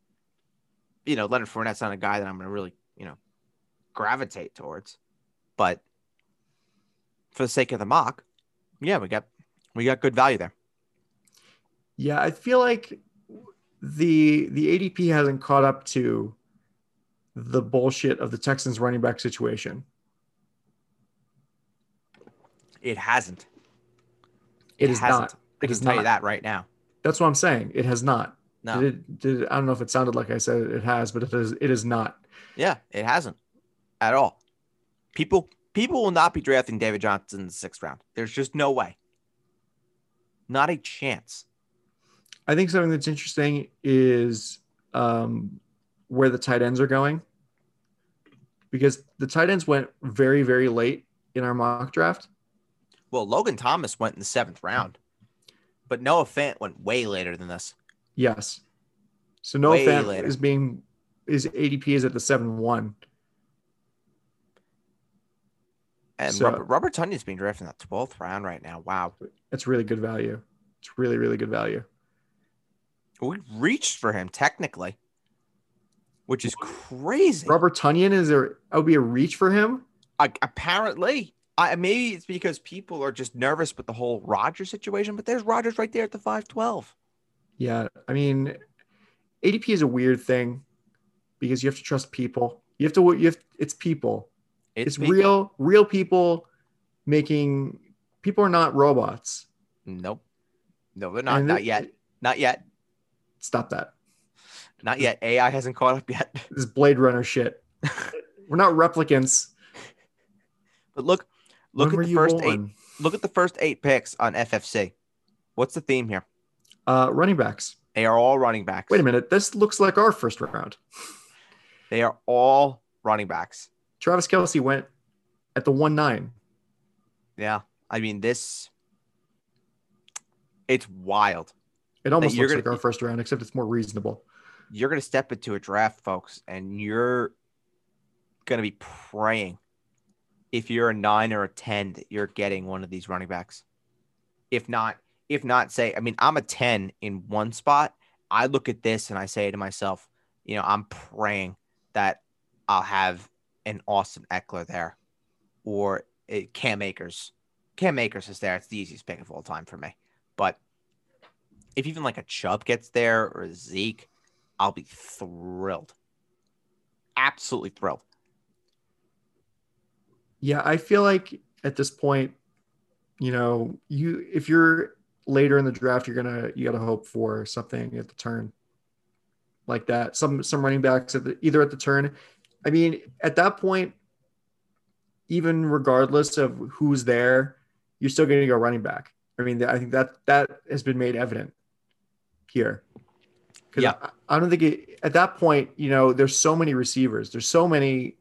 You know, Leonard Fournette's not a guy that I'm going to really, you know, gravitate towards. But for the sake of the mock, Yeah, we got we got good value there. Yeah, I feel like the the ADP hasn't caught up to the bullshit of the Texans running back situation. It hasn't. It is hasn't. not. I It can tell you not. that right now. That's what I'm saying. It has not. No. Did it, did it- I don't know if it sounded like I said it has, but it is. It is not. Yeah, it hasn't at all. People people will not be drafting David Johnson in the sixth round. There's just no way. Not a chance. I think something that's interesting is um, where the tight ends are going, because the tight ends went very very late in our mock draft. Well, Logan Thomas went in the seventh round, but Noah Fant went way later than this. Yes. So Noah Way Fant later. is being his ADP is at the seven one. And So- Robert, Robert Tonyan's being drafted in the twelfth round right now. Wow, That's really good value. It's really really good value. we reached for him technically, which is crazy. Robert Tonyan is there? That would be a reach for him. I, apparently, I maybe it's because people are just nervous with the whole Rodgers situation, but there's Rodgers right there at the five twelve. Yeah, I mean, ADP is a weird thing because you have to trust people. You have to. You have. It's people. It's, people. real. Real people making. People are not robots. Nope. No, they're not. And Not it- yet. Not yet. Stop that. Not yet. AI hasn't caught up yet. This is Blade Runner shit. We're not replicants. But look, look When at the first eight. Look at the first eight picks on FFC. What's the theme here? Uh, running backs. They are all running backs. Wait a minute. This looks like our first round. They are all running backs. Travis Kelce went at the one nine. Yeah. I mean, this. It's wild. It almost looks gonna- like our first round, except it's more reasonable. You're going to step into a draft, folks, and you're going to be praying if you're a nine or a 10 that you're getting one of these running backs. If not, if not, say, I mean, I'm a 10 in one spot. I look at this and I say to myself, you know, I'm praying that I'll have an Austin Ekeler there or Cam Akers. Cam Akers is there. It's the easiest pick of all time for me. But if even like a Chubb gets there or Zeke, I'll be thrilled. Absolutely thrilled. Yeah, I feel like at this point, you know, you if you're later in the draft, you're gonna you gotta hope for something at the turn like that. Some some running backs at the either at the turn. I mean, at that point, even regardless of who's there, you're still gonna go running back. I mean, I think that that has been made evident here. Yeah. I, I don't think it, at that point, you know, there's so many receivers. There's so many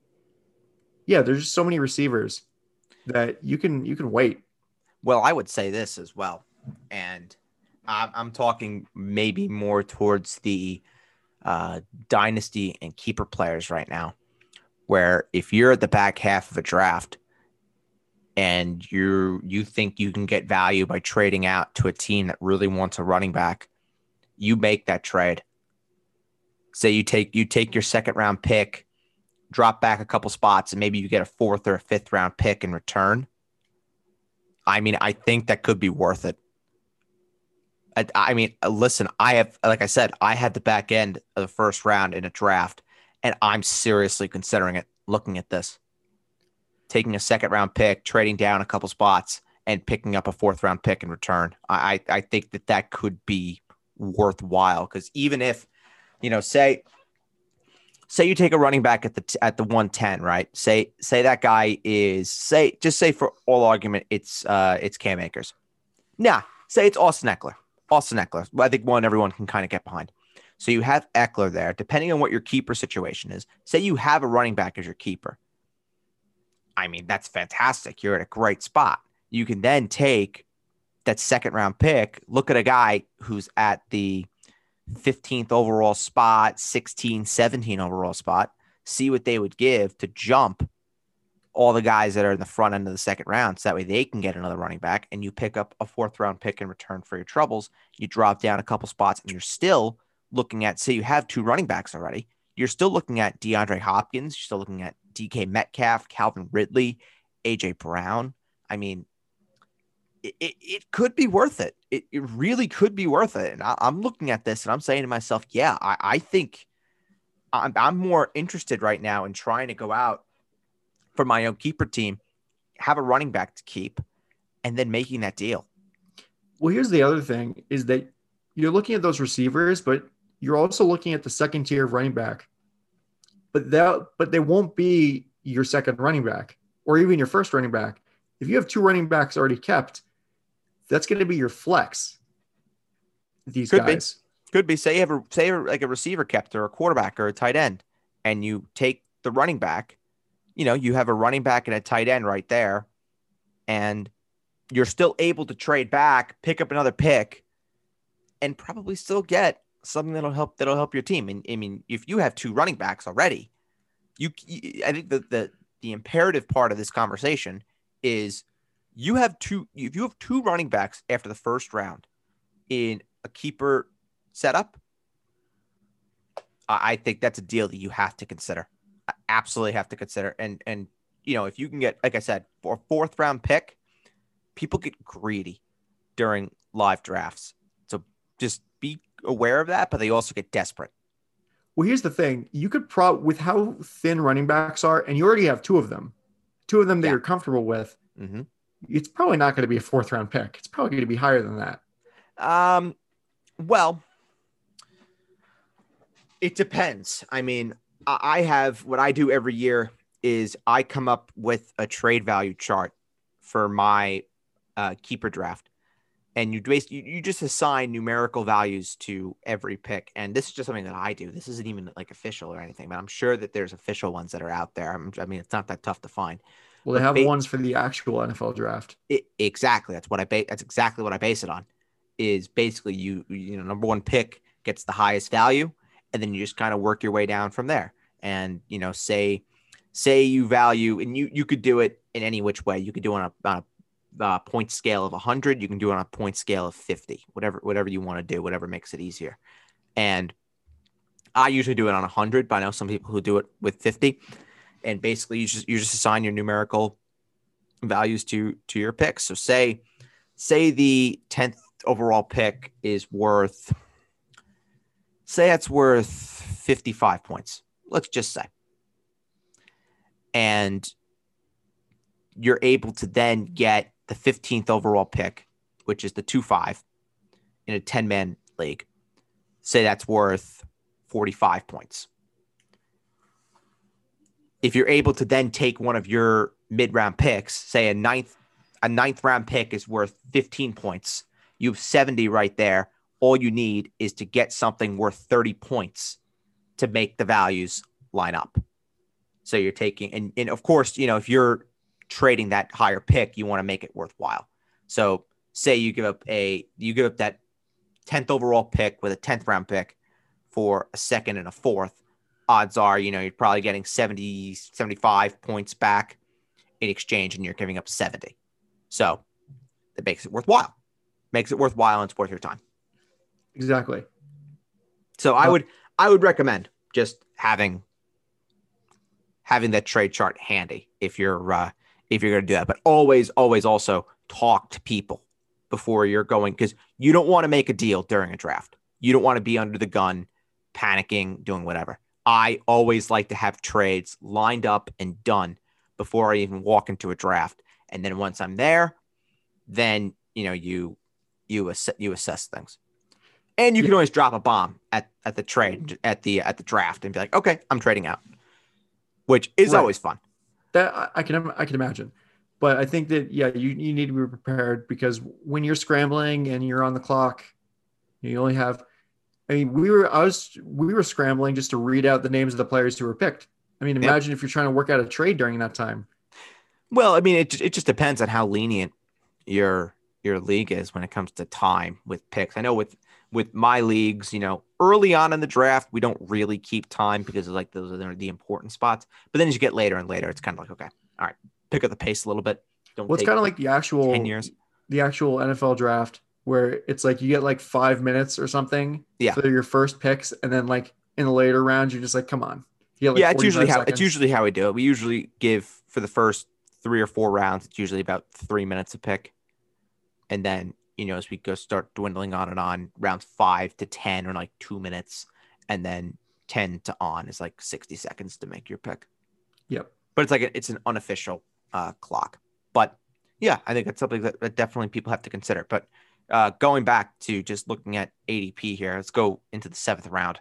yeah, there's just so many receivers that you can you can wait. Well, I would say this as well, and I'm, I'm talking maybe more towards the uh, dynasty and keeper players right now, where if you're at the back half of a draft and you you think you can get value by trading out to a team that really wants a running back, you make that trade. Say you take you take your second round pick, drop back a couple spots, and maybe you get a fourth or a fifth round pick in return. I mean, I think that could be worth it. I, I mean, uh, listen, I have, like I said, I had the back end of the first round in a draft, and I'm seriously considering it, looking at this. Taking a second round pick, trading down a couple spots, and picking up a fourth round pick in return. I, I I think that that could be worthwhile because even if, you know, say, say you take a running back at the t- at the 110 right? Say say that guy is say just say for all argument it's uh it's cam akers. Nah say it's austin ekeler. Austin ekeler. I think one everyone can kind of get behind. So you have ekeler there depending on what your keeper situation is. Say you have a running back as your keeper. I mean that's fantastic. You're at a great spot. You can then take that second round pick look at a guy who's at the 15th overall spot, 16, 17 overall spot, see what they would give to jump all the guys that are in the front end of the second round. So that way they can get another running back and you pick up a fourth round pick in return for your troubles. You drop down a couple spots and you're still looking at, say, you have two running backs already. You're still looking at DeAndre Hopkins. You're still looking at DK Metcalf, Calvin Ridley, AJ Brown. I mean, it, it, could be worth it. it. It really could be worth it. And I, am looking at this and I'm saying to myself, yeah, I, I think I'm, I'm more interested right now in trying to go out for my own keeper team, have a running back to keep, and then making that deal. Well, here's the other thing is that you're looking at those receivers, but you're also looking at the second tier of running back. But that but they won't be your second running back or even your first running back. If you have two running backs already kept, that's going to be your flex. These Could guys. Be. Could be. Say you have a say like a receiver kept or a quarterback or a tight end, and you take the running back. You know, you have a running back and a tight end right there, and you're still able to trade back, pick up another pick, and probably still get something that'll help that'll help your team. And I mean, if you have two running backs already, you, I think the the the imperative part of this conversation is you have two if you have two running backs after the first round in a keeper setup, I think that's a deal that you have to consider. I absolutely have to consider. And and you know, if you can get, like I said, for a fourth round pick, people get greedy during live drafts. So just be aware of that, but they also get desperate. Well, here's the thing: you could prob with how thin running backs are, and you already have two of them, two of them that yeah. you're comfortable with. Mm-hmm. It's probably not going to be a fourth round pick. It's probably going to be higher than that. Um, well, it depends. I mean, I have what I do every year is I come up with a trade value chart for my uh, keeper draft, and you you just assign numerical values to every pick. And this is just something that I do. This isn't even like official or anything, but I'm sure that there's official ones that are out there. I'm, i mean, it's not that tough to find. Well, they have ba- ones for the actual NFL draft. It, exactly. That's what I base. That's exactly what I base it on. Is basically you you know number one pick gets the highest value, and then you just kind of work your way down from there. And you know, say say you value, and you you could do it in any which way. You could do it on a, on a uh, point scale of 100 you can do it on a point scale of 50 whatever whatever you want to do whatever makes it easier and i usually do it on 100 but i know some people who do it with 50 and basically you just you just assign your numerical values to to your picks so say say the 10th overall pick is worth say it's worth 55 points let's just say. And you're able to then get the 15th overall pick, which is the 2 5 in a 10 man league, say that's worth 45 points. If you're able to then take one of your mid round picks, say a ninth, a ninth round pick is worth 15 points, you have 70 right there. All you need is to get something worth 30 points to make the values line up. So you're taking, and, and of course, you know, if you're trading that higher pick, you want to make it worthwhile. So say you give up a you give up that 10th overall pick with a 10th round pick for a second and a fourth, odds are, you know, you're probably getting 70, 75 points back in exchange and you're giving up 70. So that makes it worthwhile. Makes it worthwhile and it's worth your time. Exactly. So I would I would recommend just having having that trade chart handy if you're uh, if you're going to do that. But always, always also talk to people before you're going because you don't want to make a deal during a draft. You don't want to be under the gun, panicking, doing whatever. I always like to have trades lined up and done before I even walk into a draft. And then once I'm there, then you know you you assess you assess things. And you can always drop a bomb at, at the trade at the at the draft and be like, okay, I'm trading out, which is right. always fun. That I can I can imagine. But I think that yeah, you, you need to be prepared because when you're scrambling and you're on the clock, you only have I mean, we were I was we were scrambling just to read out the names of the players who were picked. I mean, imagine yep. if you're trying to work out a trade during that time. Well, I mean, it it just depends on how lenient your your league is when it comes to time with picks. I know with with my leagues, you know, early on in the draft, we don't really keep time because it's like those are the important spots. But then as you get later and later, it's kind of like, okay, all right, pick up the pace a little bit. Don't well, it's kind of like the actual 10 years. The actual NFL draft where it's like you get like five minutes or something yeah. for your first picks, and then like in the later rounds, you're just like, come on. Like yeah, it's usually how it's usually how we do it. We usually give for the first three or four rounds, it's usually about three minutes a pick. and then you know as we go start dwindling on and on, rounds five to ten are like two minutes, and then ten to on is like sixty seconds to make your pick. Yep. But it's like a, it's an unofficial uh, clock. But yeah, I think that's something that, that definitely people have to consider. But uh, going back to just looking at ADP here, let's go into the seventh round.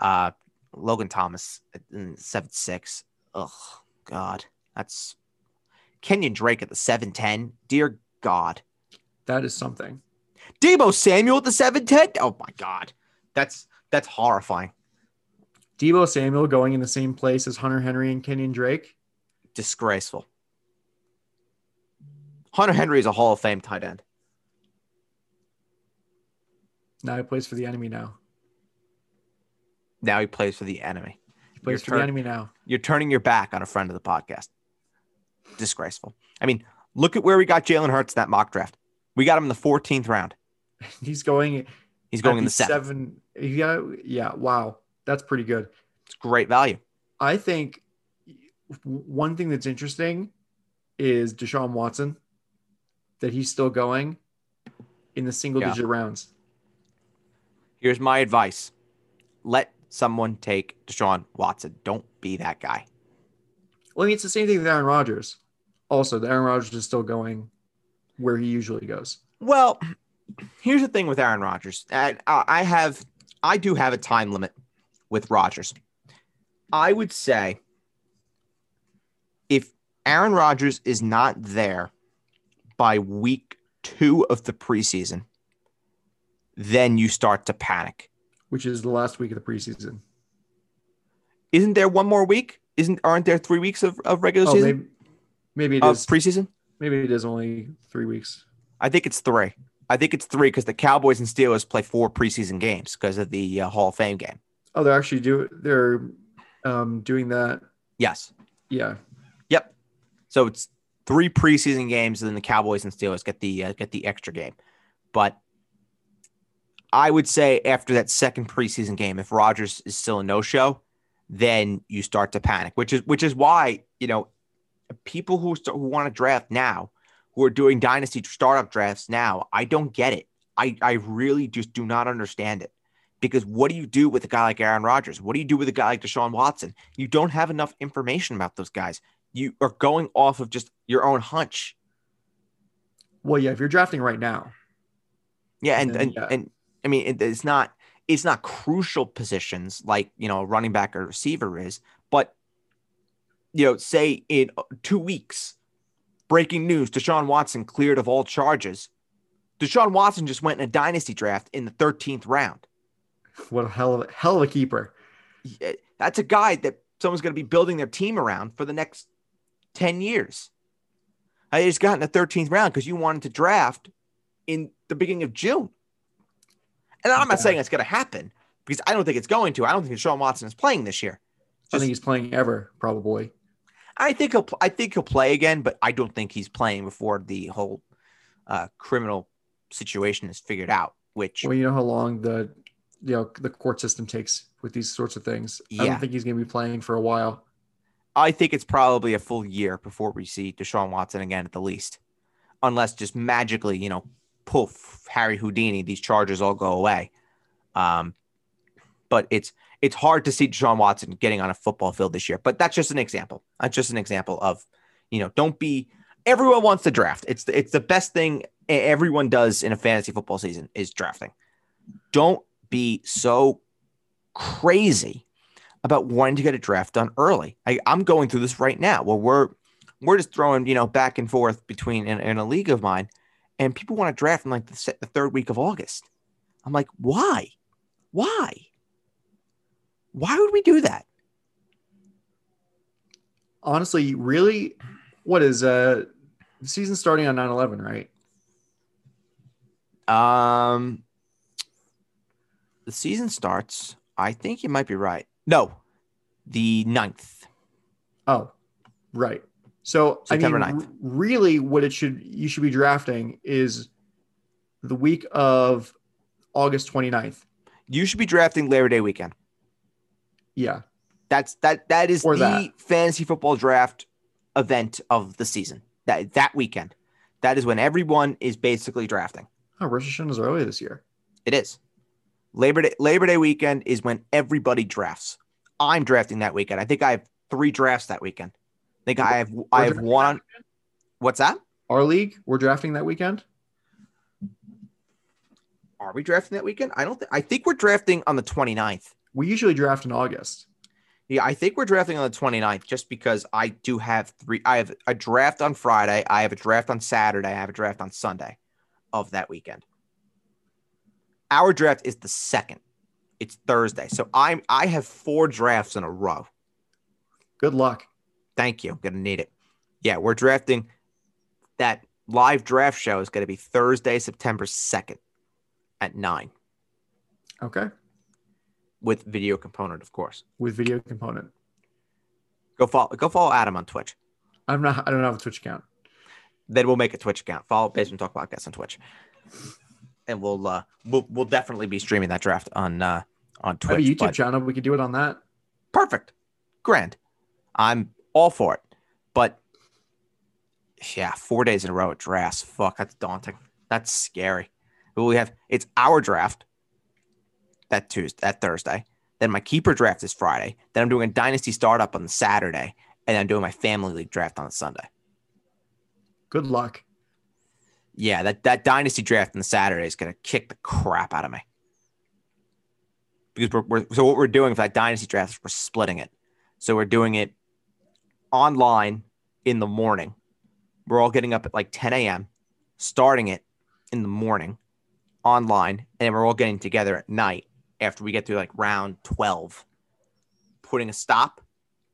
Uh, Logan Thomas in seven six. Oh God, that's Kenyon Drake at the seven ten. Dear God, That is something. Deebo Samuel at the seven ten. Oh my God, that's that's horrifying. Deebo Samuel going in the same place as Hunter Henry and Kenyon Drake. Disgraceful. Hunter Henry is a Hall of Fame tight end. Now he plays for the enemy now. Now he plays for the enemy. He plays Your for turn. the enemy now. You're turning your back on a friend of the podcast. Disgraceful. I mean, look at where we got Jalen Hurts in that mock draft. We got him in the 14th round. He's going He's going in the seventh. seven. Yeah, yeah. Wow, that's pretty good. It's great value. I think one thing that's interesting is Deshaun Watson, that he's still going in the single Yeah. digit rounds. Here's my advice let someone take Deshaun Watson. Don't be that guy. Well, I mean, it's the same thing with Aaron Rodgers. Also, the Aaron Rodgers is still going where he usually goes. Well, here's the thing with Aaron Rodgers. I, I have, I do have a time limit with Rodgers. I would say if Aaron Rodgers is not there by week two of the preseason, then you start to panic. which is the last week of the preseason. Isn't there one more week? Isn't aren't there three weeks of, of regular Oh, season maybe, maybe it is. preseason? Maybe it is only three weeks. I think it's three. I think it's three because the Cowboys and Steelers play four preseason games because of the uh, Hall of Fame game. Oh, they're actually do they're um, doing that. Yes. Yeah, Yep. So it's three preseason games, and then the Cowboys and Steelers get the uh, get the extra game. But I would say after that second preseason game, if Rodgers is still a no show, then you start to panic. Which is which is why you know people who who want to draft now, who are doing dynasty startup drafts now, I don't get it. I I really just do not understand it. Because what do you do with a guy like Aaron Rodgers? What do you do with a guy like Deshaun Watson? You don't have enough information about those guys you are going off of just your own hunch. well, yeah. If you're drafting right now, Yeah, and Then, and, yeah. and I mean it, it's not it's not crucial positions like you know a running back or receiver is, but you know, say in uh, two weeks, breaking news: Deshaun Watson cleared of all charges. Deshaun Watson just went in a dynasty draft in the 13th round. what a hell of a hell of a keeper. Yeah, That's a guy that someone's going to be building their team around for the next 10 years. I just got in the 13th round because you wanted to draft in the beginning of June. And I'm not saying it's going to happen because I don't think it's going to. I don't think Deshaun Watson is playing this year. I think he's playing ever probably. I think he'll I think he'll play again, but I don't think he's playing before the whole uh, criminal situation is figured out. Which Well, you know how long the you know the court system takes with these sorts of things. I Yeah. don't think he's going to be playing for a while. I think it's probably a full year before we see Deshaun Watson again at the least, unless just magically, you know, poof, Harry Houdini, these charges all go away. Um, but it's it's hard to see Deshaun Watson getting on a football field this year. But that's just an example. That's just an example of, you know, don't be. Everyone wants to draft. It's the, it's the best thing everyone does in a fantasy football season is drafting. Don't be so crazy about wanting to get a draft done early. I, I'm going through this right now where we're we're just throwing you know back and forth between in, in a league of mine, and people want to draft in like the, the third week of August. I'm like, why, why, why would we do that? Honestly, really, what is uh the season starting on 9-11, right? Um, the season starts. I think you might be right. No, the ninth. Oh, right. So September I mean, 9th. really, what it should you should be drafting is the week of August 29th. You should be drafting Labor Day weekend. Yeah, That's that that is Or the that. fantasy football draft event of the season. That that weekend. That is when everyone is basically drafting. Oh, Rosh Hashanah is early this year. It is. Labor Day Labor Day weekend is when everybody drafts. I'm drafting that weekend. I think I have three drafts that weekend. I think I have I We're have one. on- What's that? Our league, we're drafting that weekend. Are we drafting that weekend? I don't think I think we're drafting on the 29th. We usually draft in August. Yeah, I think we're drafting on the 29th just because I do have three. I have a draft on Friday. I have a draft on Saturday. I have a draft on Sunday of that weekend. Our draft is the second. It's Thursday. So I'm I have four drafts in a row. Good luck. Thank you. I'm gonna need it. Yeah, we're drafting that live draft show is gonna be Thursday, September 2nd at nine Okay. with video component, of course. With video component. Go follow go follow Adam on Twitch. I'm not. I don't have a Twitch account. then we'll make a Twitch account. Follow Basement Talk Podcast on Twitch, and we'll uh we'll we'll definitely be streaming that draft on uh on I have a YouTube but- channel. We could do it on that. perfect, grand. I'm all for it, but yeah, four days in a row at drafts. Fuck, that's daunting. That's scary. But we have it's our draft that Tuesday, that Thursday. Then my keeper draft is Friday. Then I'm doing a dynasty startup on Saturday, and I'm doing my family league draft on Sunday. Good luck. Yeah, that, that dynasty draft on the Saturday is going to kick the crap out of me. Because we're, we're so what we're doing for that dynasty draft is we're splitting it. So we're doing it online in the morning. We're all getting up at like 10 a.m., starting it in the morning online, and then we're all getting together at night after we get through like round 12, putting a stop,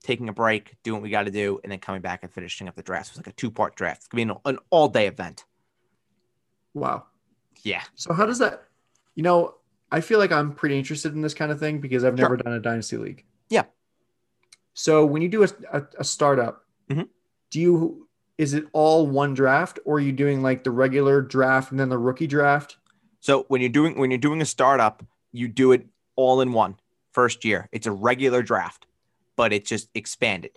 taking a break, doing what we got to do, and then coming back and finishing up the draft. So it's like a two part draft. It's going to be an, an all day event. Wow. Yeah. So how does that? You know, I feel like I'm pretty interested in this kind of thing because I've Sure. never done a dynasty league. Yeah. So when you do a, a, a startup, Mhm. do you is it all one draft or are you doing like the regular draft and then the rookie draft? So when you're doing when you're doing a startup, you do it all in one first year. It's a regular draft, but it's just expanded.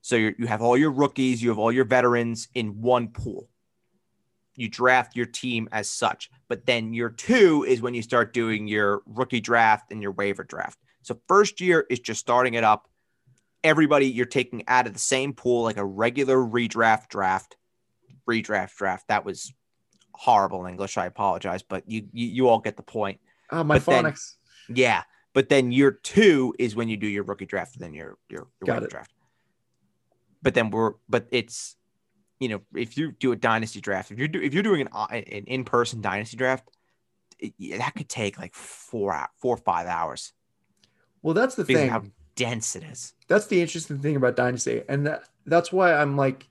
So you you have all your rookies, you have all your veterans in one pool. You draft your team as such, but then year two is when you start doing your rookie draft and your waiver draft. So first year is just starting it up. Everybody you're taking out of the same pool, like a regular redraft draft, redraft draft. That was horrible English. I apologize, but you you, you all get the point. Oh, my But then- phonics. Yeah, but then year two is when you do your rookie draft, and then your your, your draft. But then we're but it's you know if you do a dynasty draft, if you're do, if you're doing an uh, an in person dynasty draft, it, that could take like four four or five hours Well, that's the because thing. how dense it is. that's the interesting thing about dynasty and that, that's why i'm like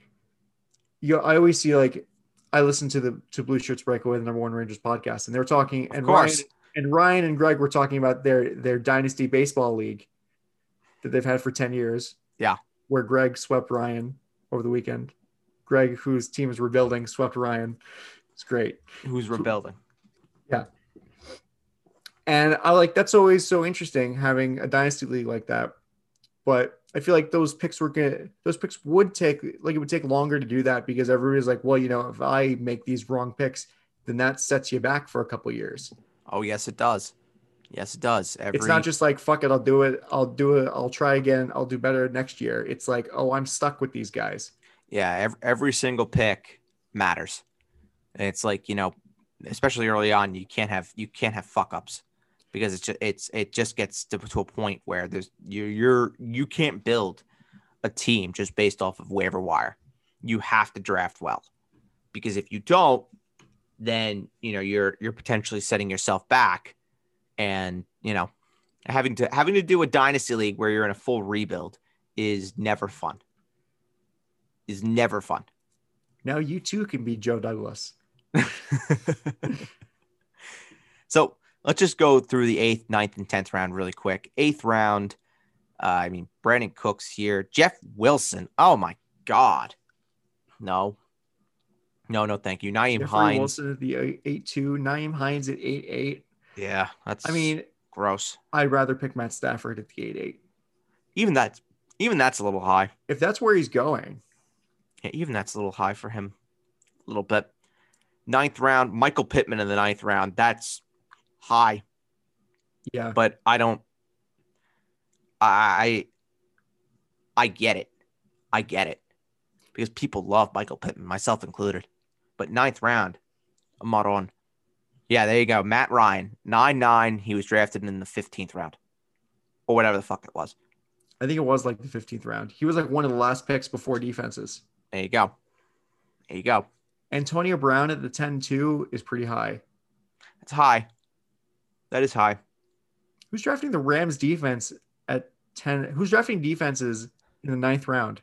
you know, i always see like i listen to the to blue shirts breakaway the number one rangers podcast and they were talking Of and course. ryan and ryan and greg were talking about their their dynasty baseball league that they've had for 10 years Yeah. where greg swept ryan over the weekend greg whose team is rebuilding swept ryan it's great Who's rebuilding? Yeah. And I like that's always so interesting having a dynasty league like that. But I feel like those picks were gonna those picks would take like it would take longer to do that because everybody's like, well, you know, if I make these wrong picks, then that sets you back for a couple years. Oh yes, it does. Yes, it does. Every It's not just like fuck it, I'll do it, I'll do it, I'll try again, I'll do better next year. It's like, oh, I'm stuck with these guys. yeah every, every single pick matters and it's like you know especially early on you can't have you can't have fuck ups because it's just it's it just gets to, to a point where there's you you're you can't build a team just based off of waiver wire you have to draft well because if you don't then you know you're you're potentially setting yourself back and you know having to having to do a dynasty league where you're in a full rebuild is never fun is never fun. Now you too can be Joe Douglas. so let's just go through the eighth, ninth, and tenth round really quick. Eighth round, uh, I mean Brandin Cooks here, Jeff Wilson. Oh my God, no, no, no, thank you. Nyheim Jeffrey Hines. Wilson at the eight two, Nyheim Hines at eight eight. Yeah, that's. I mean, gross. I'd rather pick Matt Stafford at the eight eight. Even that, even that's a little high. If that's where he's going, Yeah, even that's a little high for him, a little bit. Ninth round, Michael Pittman in the ninth round. That's high, Yeah. but I don't. I I get it. I get it because people love Michael Pittman, myself included. But ninth round, I'm not on. Yeah, there you go. Matt Ryan, nine nine. He was drafted in the fifteenth round, or whatever the fuck it was. I think it was like the 15th round. He was like one of the last picks before defenses. There you go. There you go. Antonio Brown at the 10 2 is pretty high. That's high. That is high. Who's drafting the Rams defense at 10? Who's drafting defenses in the ninth round?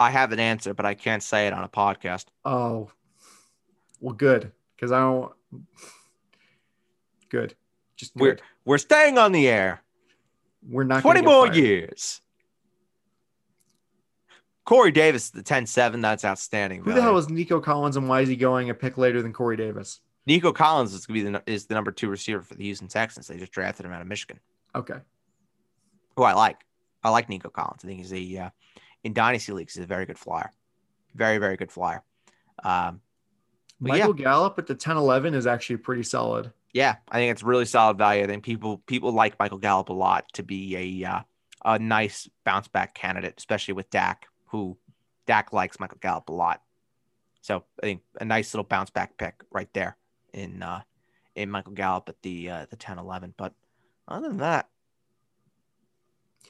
I have an answer, but I can't say it on a podcast. Oh, well, good. Because I don't. Good. Just We're good. we're staying on the air. We're not 20 more fired. years. Corey Davis, the 10 7, that's outstanding. Who the hell is Nico Collins and why is he going a pick later than Corey Davis? Nico Collins is going to be the, is the number two receiver for the Houston Texans. They just drafted him out of Michigan, Okay. who I like. I like Nico Collins. I think he's a, uh, in Dynasty Leagues, he's a very good flyer. Very, very good flyer. Um, But yeah. Michael Gallup at the 10 11 is actually pretty solid. yeah, I think it's really solid value. I think people people like Michael Gallup a lot to be a uh, a nice bounce back candidate, especially with Dak, who Dak likes Michael Gallup a lot. So I think a nice little bounce back pick right there in uh, in Michael Gallup at the uh, the 10 11. But other than that,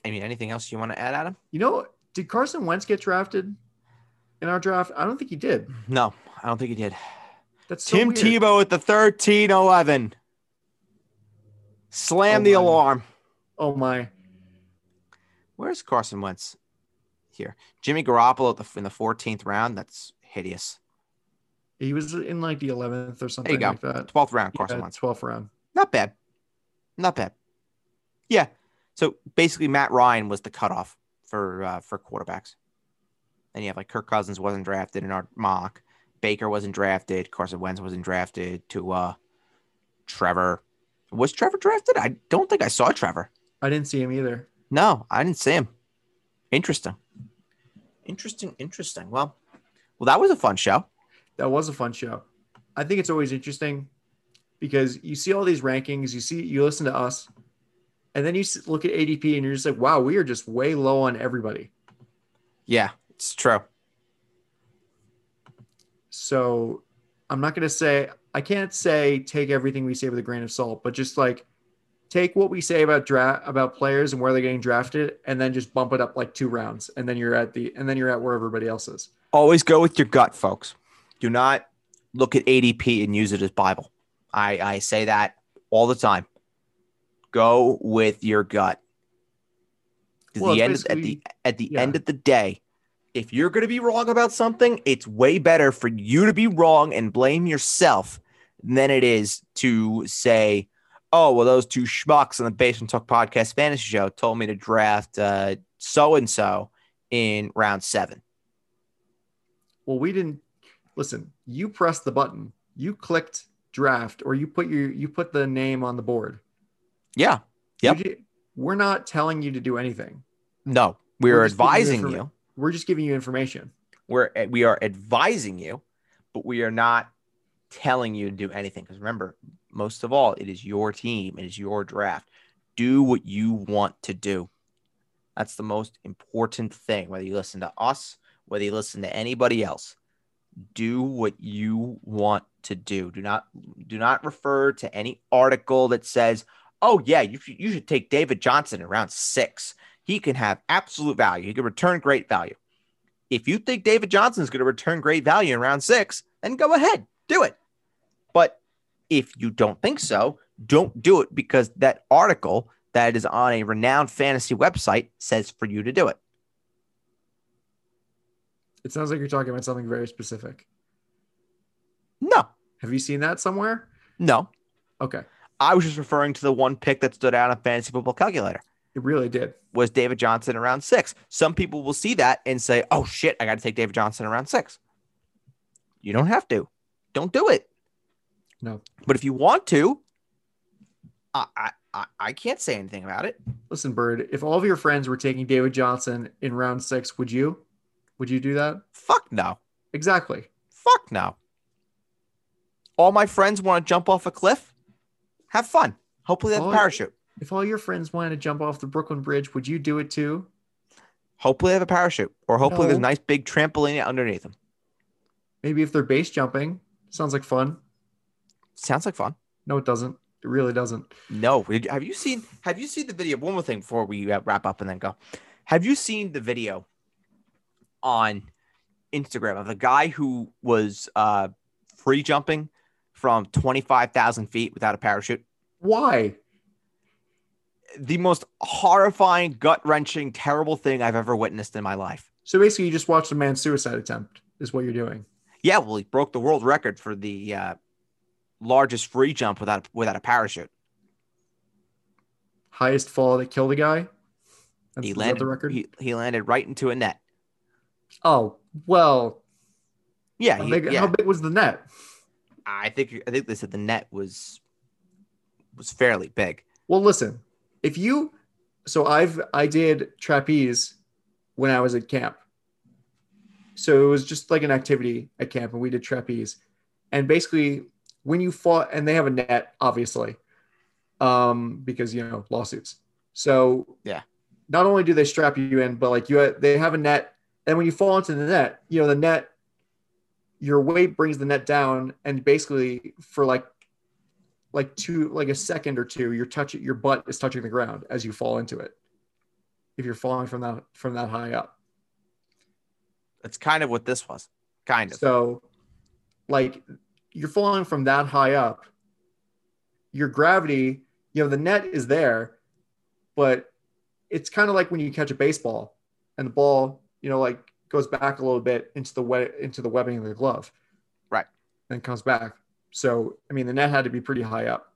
I mean, anything else you want to add, Adam? You know, did Carson Wentz get drafted in our draft? I don't think he did. No, I don't think he did. That's so Tim weird. Tebow at the 13 11. Slam Oh the alarm. Oh my. Where's Carson Wentz? Here, Jimmy Garoppolo at the, in the 14th round. That's hideous. He was in like the 11th or something go. like that. 12th round, Carson Yeah, Wentz. 12th round. Not bad. Not bad. Yeah. So basically, Matt Ryan was the cutoff for uh, for quarterbacks. And you have like Kirk Cousins wasn't drafted in our mock. Baker wasn't drafted. Carson Wentz wasn't drafted. To uh, Trevor. Was Trevor drafted? I don't think I saw Trevor. I didn't see him either. No, I didn't see him. Interesting. Interesting. Interesting. Well, well, that was a fun show. That was a fun show. I think it's always interesting because you see all these rankings, you see, you listen to us, and then you look at ADP and you're just like, wow, we are just way low on everybody. Yeah, it's true. So I'm not going to say, I can't say take everything we say with a grain of salt, but just like take what we say about draft, about players and where they're getting drafted, and then just bump it up like two rounds. And then you're at the, and then you're at where everybody else is. Always go with your gut, folks. Do not look at ADP and use it as Bible. I, I say that all the time. Go with your gut. Well, the end at the at the yeah. end of the day, if you're going to be wrong about something, it's way better for you to be wrong and blame yourself than it is to say, "Oh, well, those two schmucks on the Basement Talk Podcast Fantasy Show told me to draft so and so in round seven. Well, we didn't listen. You pressed the button. You clicked draft, or you put your you put the name on the board. Yeah, You Yep. di- we're not telling you to do anything. no, we We're are you advising informa- you. We're just giving you information. We're we are advising you, but we are not telling you to do anything. Because remember, most of all, it is your team, it is your draft. Do what you want to do. That's the most important thing. Whether you listen to us, whether you listen to anybody else, do what you want to do. Do not do not refer to any article that says, "Oh yeah, you should, you should take David Johnson in round six. He can have absolute value. He can return great value." If you think David Johnson is going to return great value in round six, then go ahead, do it. But if you don't think so, don't do it because that article that is on a renowned fantasy website says for you to do it. It sounds like you're talking about something very specific. No, Have you seen that somewhere? no. Okay, I was just referring to the one pick that stood out on Fantasy Football Calculator it really did. was David Johnson around six. Some people will see that and say, "Oh shit, I got to take David Johnson around round six. You don't have to. Don't do it. No. But if you want to, I, I, I can't say anything about it. Listen, Bird. If all of your friends were taking David Johnson in round six, would you? Would you do that? Fuck no. Exactly. Fuck no. all my friends want to jump off a cliff, have fun. Hopefully, they have Oh, a parachute. If all your friends wanted to jump off the Brooklyn Bridge, would you do it too? Hopefully, they have a parachute, or hopefully, there's a nice big trampoline underneath them. Maybe if they're base jumping, sounds like fun. Sounds like fun. No, it doesn't. It really doesn't. No, have you seen? Have you seen the video? One more thing before we wrap up and then go. Have you seen the video on Instagram of a guy who was uh, free jumping from twenty five thousand feet without a parachute? Why? The most horrifying, gut wrenching, terrible thing I've ever witnessed in my life. So basically, you just watched a man's suicide attempt, is what you're doing. Yeah, well, he broke the world record for the uh, largest free jump without without a parachute. Highest fall that killed a guy. That's he landed the record. He, he landed right into a net. Oh well, Yeah, how he- big, yeah. how big was the net? I think I think they said the net was was fairly big. Well, listen, if you, so I've I did trapeze when I was at camp. So it was just like an activity at camp, and we did trapeze. And basically, when you fought, and they have a net, obviously, um, because you know lawsuits. So Yeah. not only do they strap you in, but like you, they have a net, and when you fall into the net, you know the net, your weight brings the net down, and basically for like like two like a second or two you're touching your butt is touching the ground as you fall into it if you're falling from that from that high up That's kind of what this was. Kind of. so like you're falling from that high up your gravity you know the net is there but it's kind of like when you catch a baseball and the ball you know like goes back a little bit into the wet into the webbing of the glove Right. and comes back so i mean the net had to be pretty high up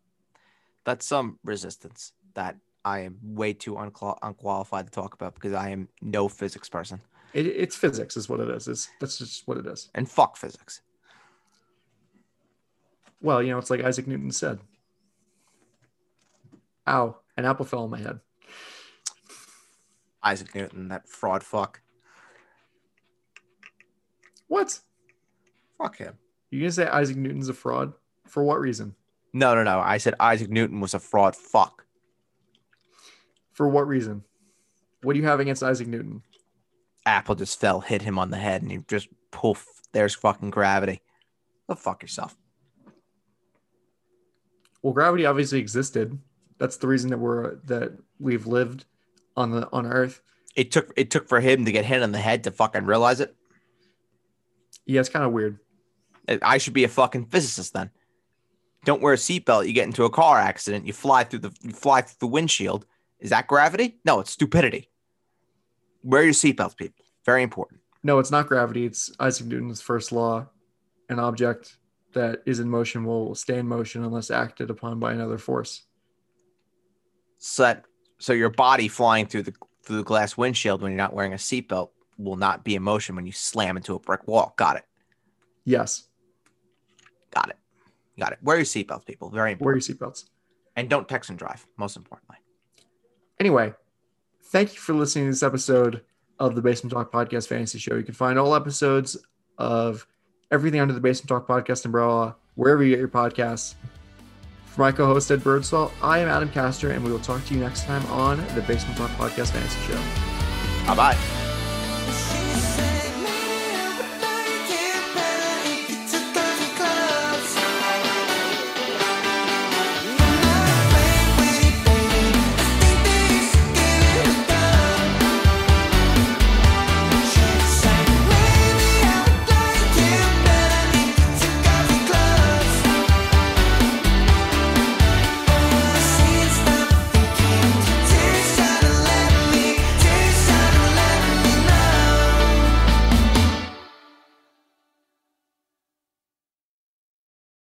That's some resistance that I am way too unqual- unqualified to talk about because I am no physics person it, it's physics is what it is it's that's just what it is and fuck physics. Well, you know, it's like Isaac Newton said. Ow, an apple fell on my head. Isaac Newton, that fraud fuck. What? Fuck him. You gonna say Isaac Newton's a fraud? For what reason? No, no, no. I said Isaac Newton was a fraud fuck. For what reason? What do you have against Isaac Newton? Apple just fell, hit him on the head, and he just poof. There's fucking gravity. Go fuck yourself. Well, gravity obviously existed. That's the reason that we're that we've lived on the on Earth. It took it took for him to get hit on the head to fucking realize it. Yeah, it's kind of weird. I should be a fucking physicist then. Don't wear a seatbelt. You get into a car accident. You fly through the you fly through the windshield. Is that gravity? No, it's stupidity. Wear your seatbelts, people. Very important. No, it's not gravity. It's Isaac Newton's first law. An object that is in motion will stay in motion unless acted upon by another force. So that so your body flying through the through the glass windshield when you're not wearing a seatbelt will not be in motion when you slam into a brick wall. Got it. Yes, Got it. Got it. Wear your seatbelts, people. Very important. wear your seatbelts. And don't text and drive. Most importantly. Anyway, thank you for listening to this episode of the Basement Talk Podcast Fantasy Show. You can find all episodes of everything under the Basement Talk Podcast umbrella wherever you get your podcasts. For my co-host Ed Birdsall, I am Adam Castor, and we will talk to you next time on the Basement Talk Podcast Fantasy Show. Bye bye.